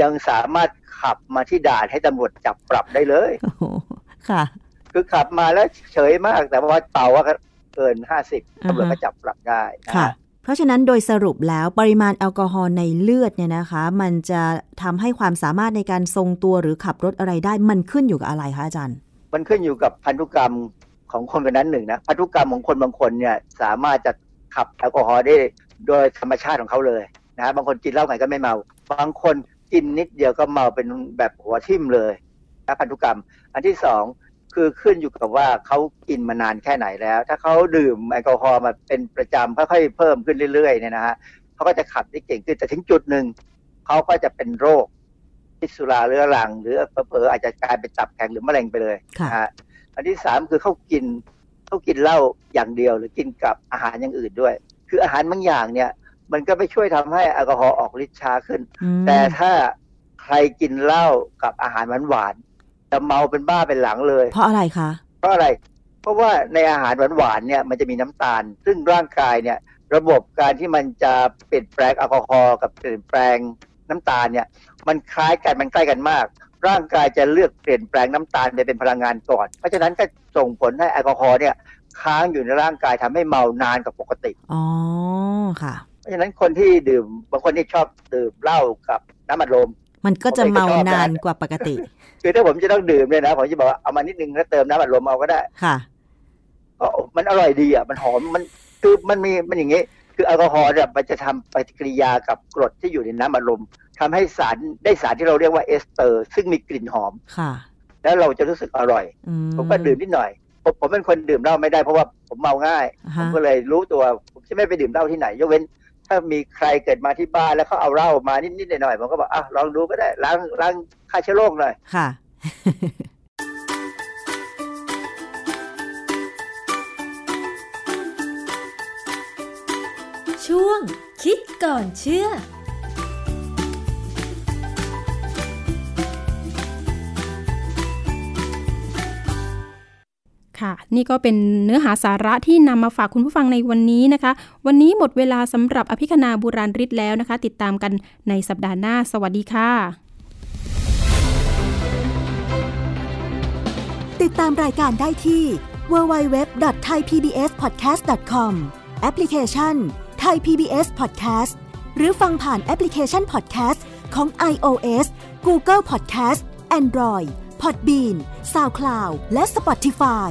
ยังสามารถขับมาที่ด่านให้ตำรวจจับปรับได้เลยโอ้โหค่ะ คือขับมาแล้วเฉยมากแต่ว่าเป่าว่าเกิน50อ่าฮะตำรวจก็จับปรับได้นะค่ะฮะเพราะฉะนั้นโดยสรุปแล้วปริมาณแอลกอฮอล์ในเลือดเนี่ยนะคะ มันจะทำให้ความสามารถในการทรงตัวหรือขับรถอะไรได้ มันขึ้นอยู่กับอะไรคะอาจารย์ มันขึ้นอยู่กับพันธุกรรม ของคนคนนั้นหนึ่งนะพันธุกรรมของคนบางคนเนี่ยสามารถจะขับแอลกอฮอล์ได้โดยธรรมชาติของเขาเลยนะบางคนกินเหล้าไงก็ไม่เมา บางคนกินนิดเดียวก็เมาเป็นแบบหัวทิ่มเลยนะพันธุกรรม อันที่สองคือขึ้นอยู่กับว่าเขากินมานานแค่ไหนแล้ว ถ้าเขาดื่มแอลกอฮอล์มาเป็นประจำค่อยๆเพิ่มขึ้นเรื่อยๆเนี่ยนะฮะเขาก็จะขับได้เก่งขึ้นแต่ถึงจุดหนึ่งเขาก็จะเป็นโรคพิษสุราเรื้อรัง หรือเผลอๆอาจจะกลายเป็นตับแข็งหรือมะเร็งไปเลยนะฮะ อันที่สามคือเขากินเขากินเหล้าอย่างเดียว หรือกินกับอาหารอย่างอื่นด้วย คืออาหารบางอย่างเนี่ย มันก็ไปช่วยทำให้แอลกอฮอล์ออกฤทธิ์ช้าขึ้น แต่ถ้าใครกินเหล้ากับอาหารหวานๆจะเมาเป็นบ้าเป็นหลังเลย เพราะอะไรคะ เพราะอะไร เพราะว่าในอาหารหวานๆเนี่ยมันจะมีน้ำตาล ซึ่งร่างกายเนี่ย ระบบการที่มันจะเปลี่ยนแปลงแอลกอฮอล์กับเปลี่ยนแปลงน้ำตาลเนี่ย มันคล้ายกันมันใกล้กันมาก ร่างกายจะเลือกเปลี่ยนแปลงน้ำตาลไปเป็นพลังงานก่อน เพราะฉะนั้นก็ส่งผลให้แอลกอฮอล์เนี่ยค้างอยู่ในร่างกายทำให้เมานานกว่าปกติ อ๋อ ค่ะ เพราะฉะนั้นคนที่ดื่มบางคนที่ชอบดื่มเหล้ากับน้ำอัดลม มันก็จะเมานานกว่าปกติ คือถ้าผมจะต้องดื่มเนี่ยนะ ผมจะบอกว่าเอามานิดนึงแล้วเติมน้ำอัดลมเอาก็ได้ ค่ะก็มันอร่อยดีอะ มันหอม มันคือมันมีมันอย่างงี้ คือแอลกอฮอล์เนี่ยมันจะทำปฏิกิริยากับกรดที่อยู่ในน้ำอัดลม ทำให้สารได้สารที่เราเรียกว่าเอสเตอร์ ซึ่งมีกลิ่นหอมค่ะ แล้วเราจะรู้สึกอร่อย ผมก็ดื่มนิดหน่อย ผมผมเป็นคนดื่มเหล้าไม่ได้เพราะว่าผมเมาง่าย ผมก็เลยรู้ตัวผมจะไม่ไปดื่มเหล้าที่ไหนยกเว้น ถ้ามีใครเกิดมาที่บ้านแล้วเขาเอาเหล้ามานิดๆหน่อยๆผมก็บอกอะลองดูก็ได้ล้างล้างฆ่าเชื้อโรคหน่อยค่ะช่วงคิดก่อนเชื่อ ค่ะ นี่ก็เป็นเนื้อหาสาระที่นำมาฝากคุณผู้ฟังในวันนี้นะคะ วันนี้หมดเวลาสำหรับอภิคณาบุราริศแล้วนะคะ ติดตามกันในสัปดาห์หน้า สวัสดีค่ะ ติดตามรายการได้ที่ www.thaipbspodcast.com แอปพลิเคชัน Thai PBS Podcast หรือฟังผ่านแอปพลิเคชัน Podcast ของ iOS Google Podcast Android Podbean SoundCloud และ Spotify